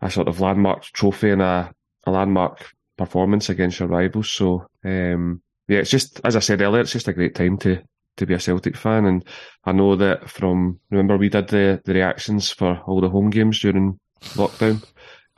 a sort of landmark trophy and a, a landmark performance against your rivals. So um, yeah, it's just as I said earlier, it's just a great time to to be a Celtic fan, and I know that from remember we did the the reactions for all the home games during lockdown.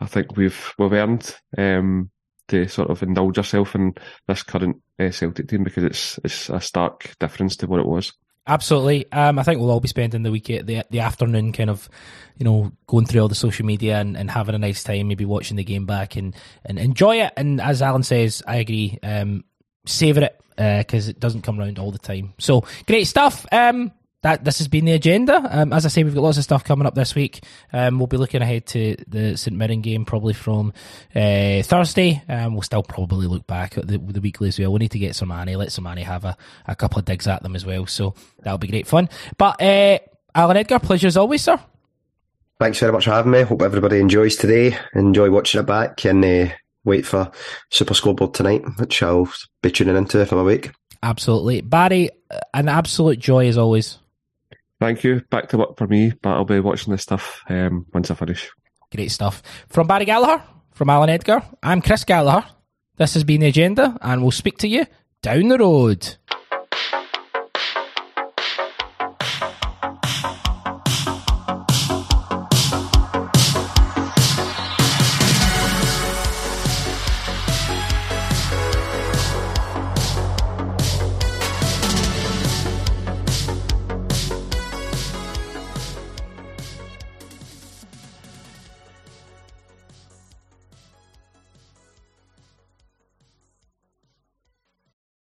I think we've we've earned um, to sort of indulge yourself in this current uh, Celtic team because it's it's a stark difference to what it was. Absolutely. Um, I think we'll all be spending the week the the afternoon kind of, you know, going through all the social media and, and having a nice time, maybe watching the game back and, and enjoy it. And as Allan says, I agree. Um, savor it because uh, it doesn't come around all the time. So great stuff. Um, that this has been the agenda. Um, as I say, we've got lots of stuff coming up this week. Um, we'll be looking ahead to the St Mirren game probably from uh, Thursday. Um, we'll still probably look back at the, the weekly as well. We need to get some money, let Sermanni have a, a couple of digs at them as well. So that'll be great fun. But uh, Allan Edgar, pleasure as always, sir. Thanks very much for having me. Hope everybody enjoys today. Enjoy watching it back and uh, wait for Super Scoreboard tonight, which I'll be tuning into if I'm awake. Absolutely. Barry, an absolute joy as always. Thank you. Back to work for me, but I'll be watching this stuff um, once I finish. Great stuff. From Barry Gallagher, from Allan Edgar, I'm Chris Gallagher. This has been The Agenda, and we'll speak to you down the road.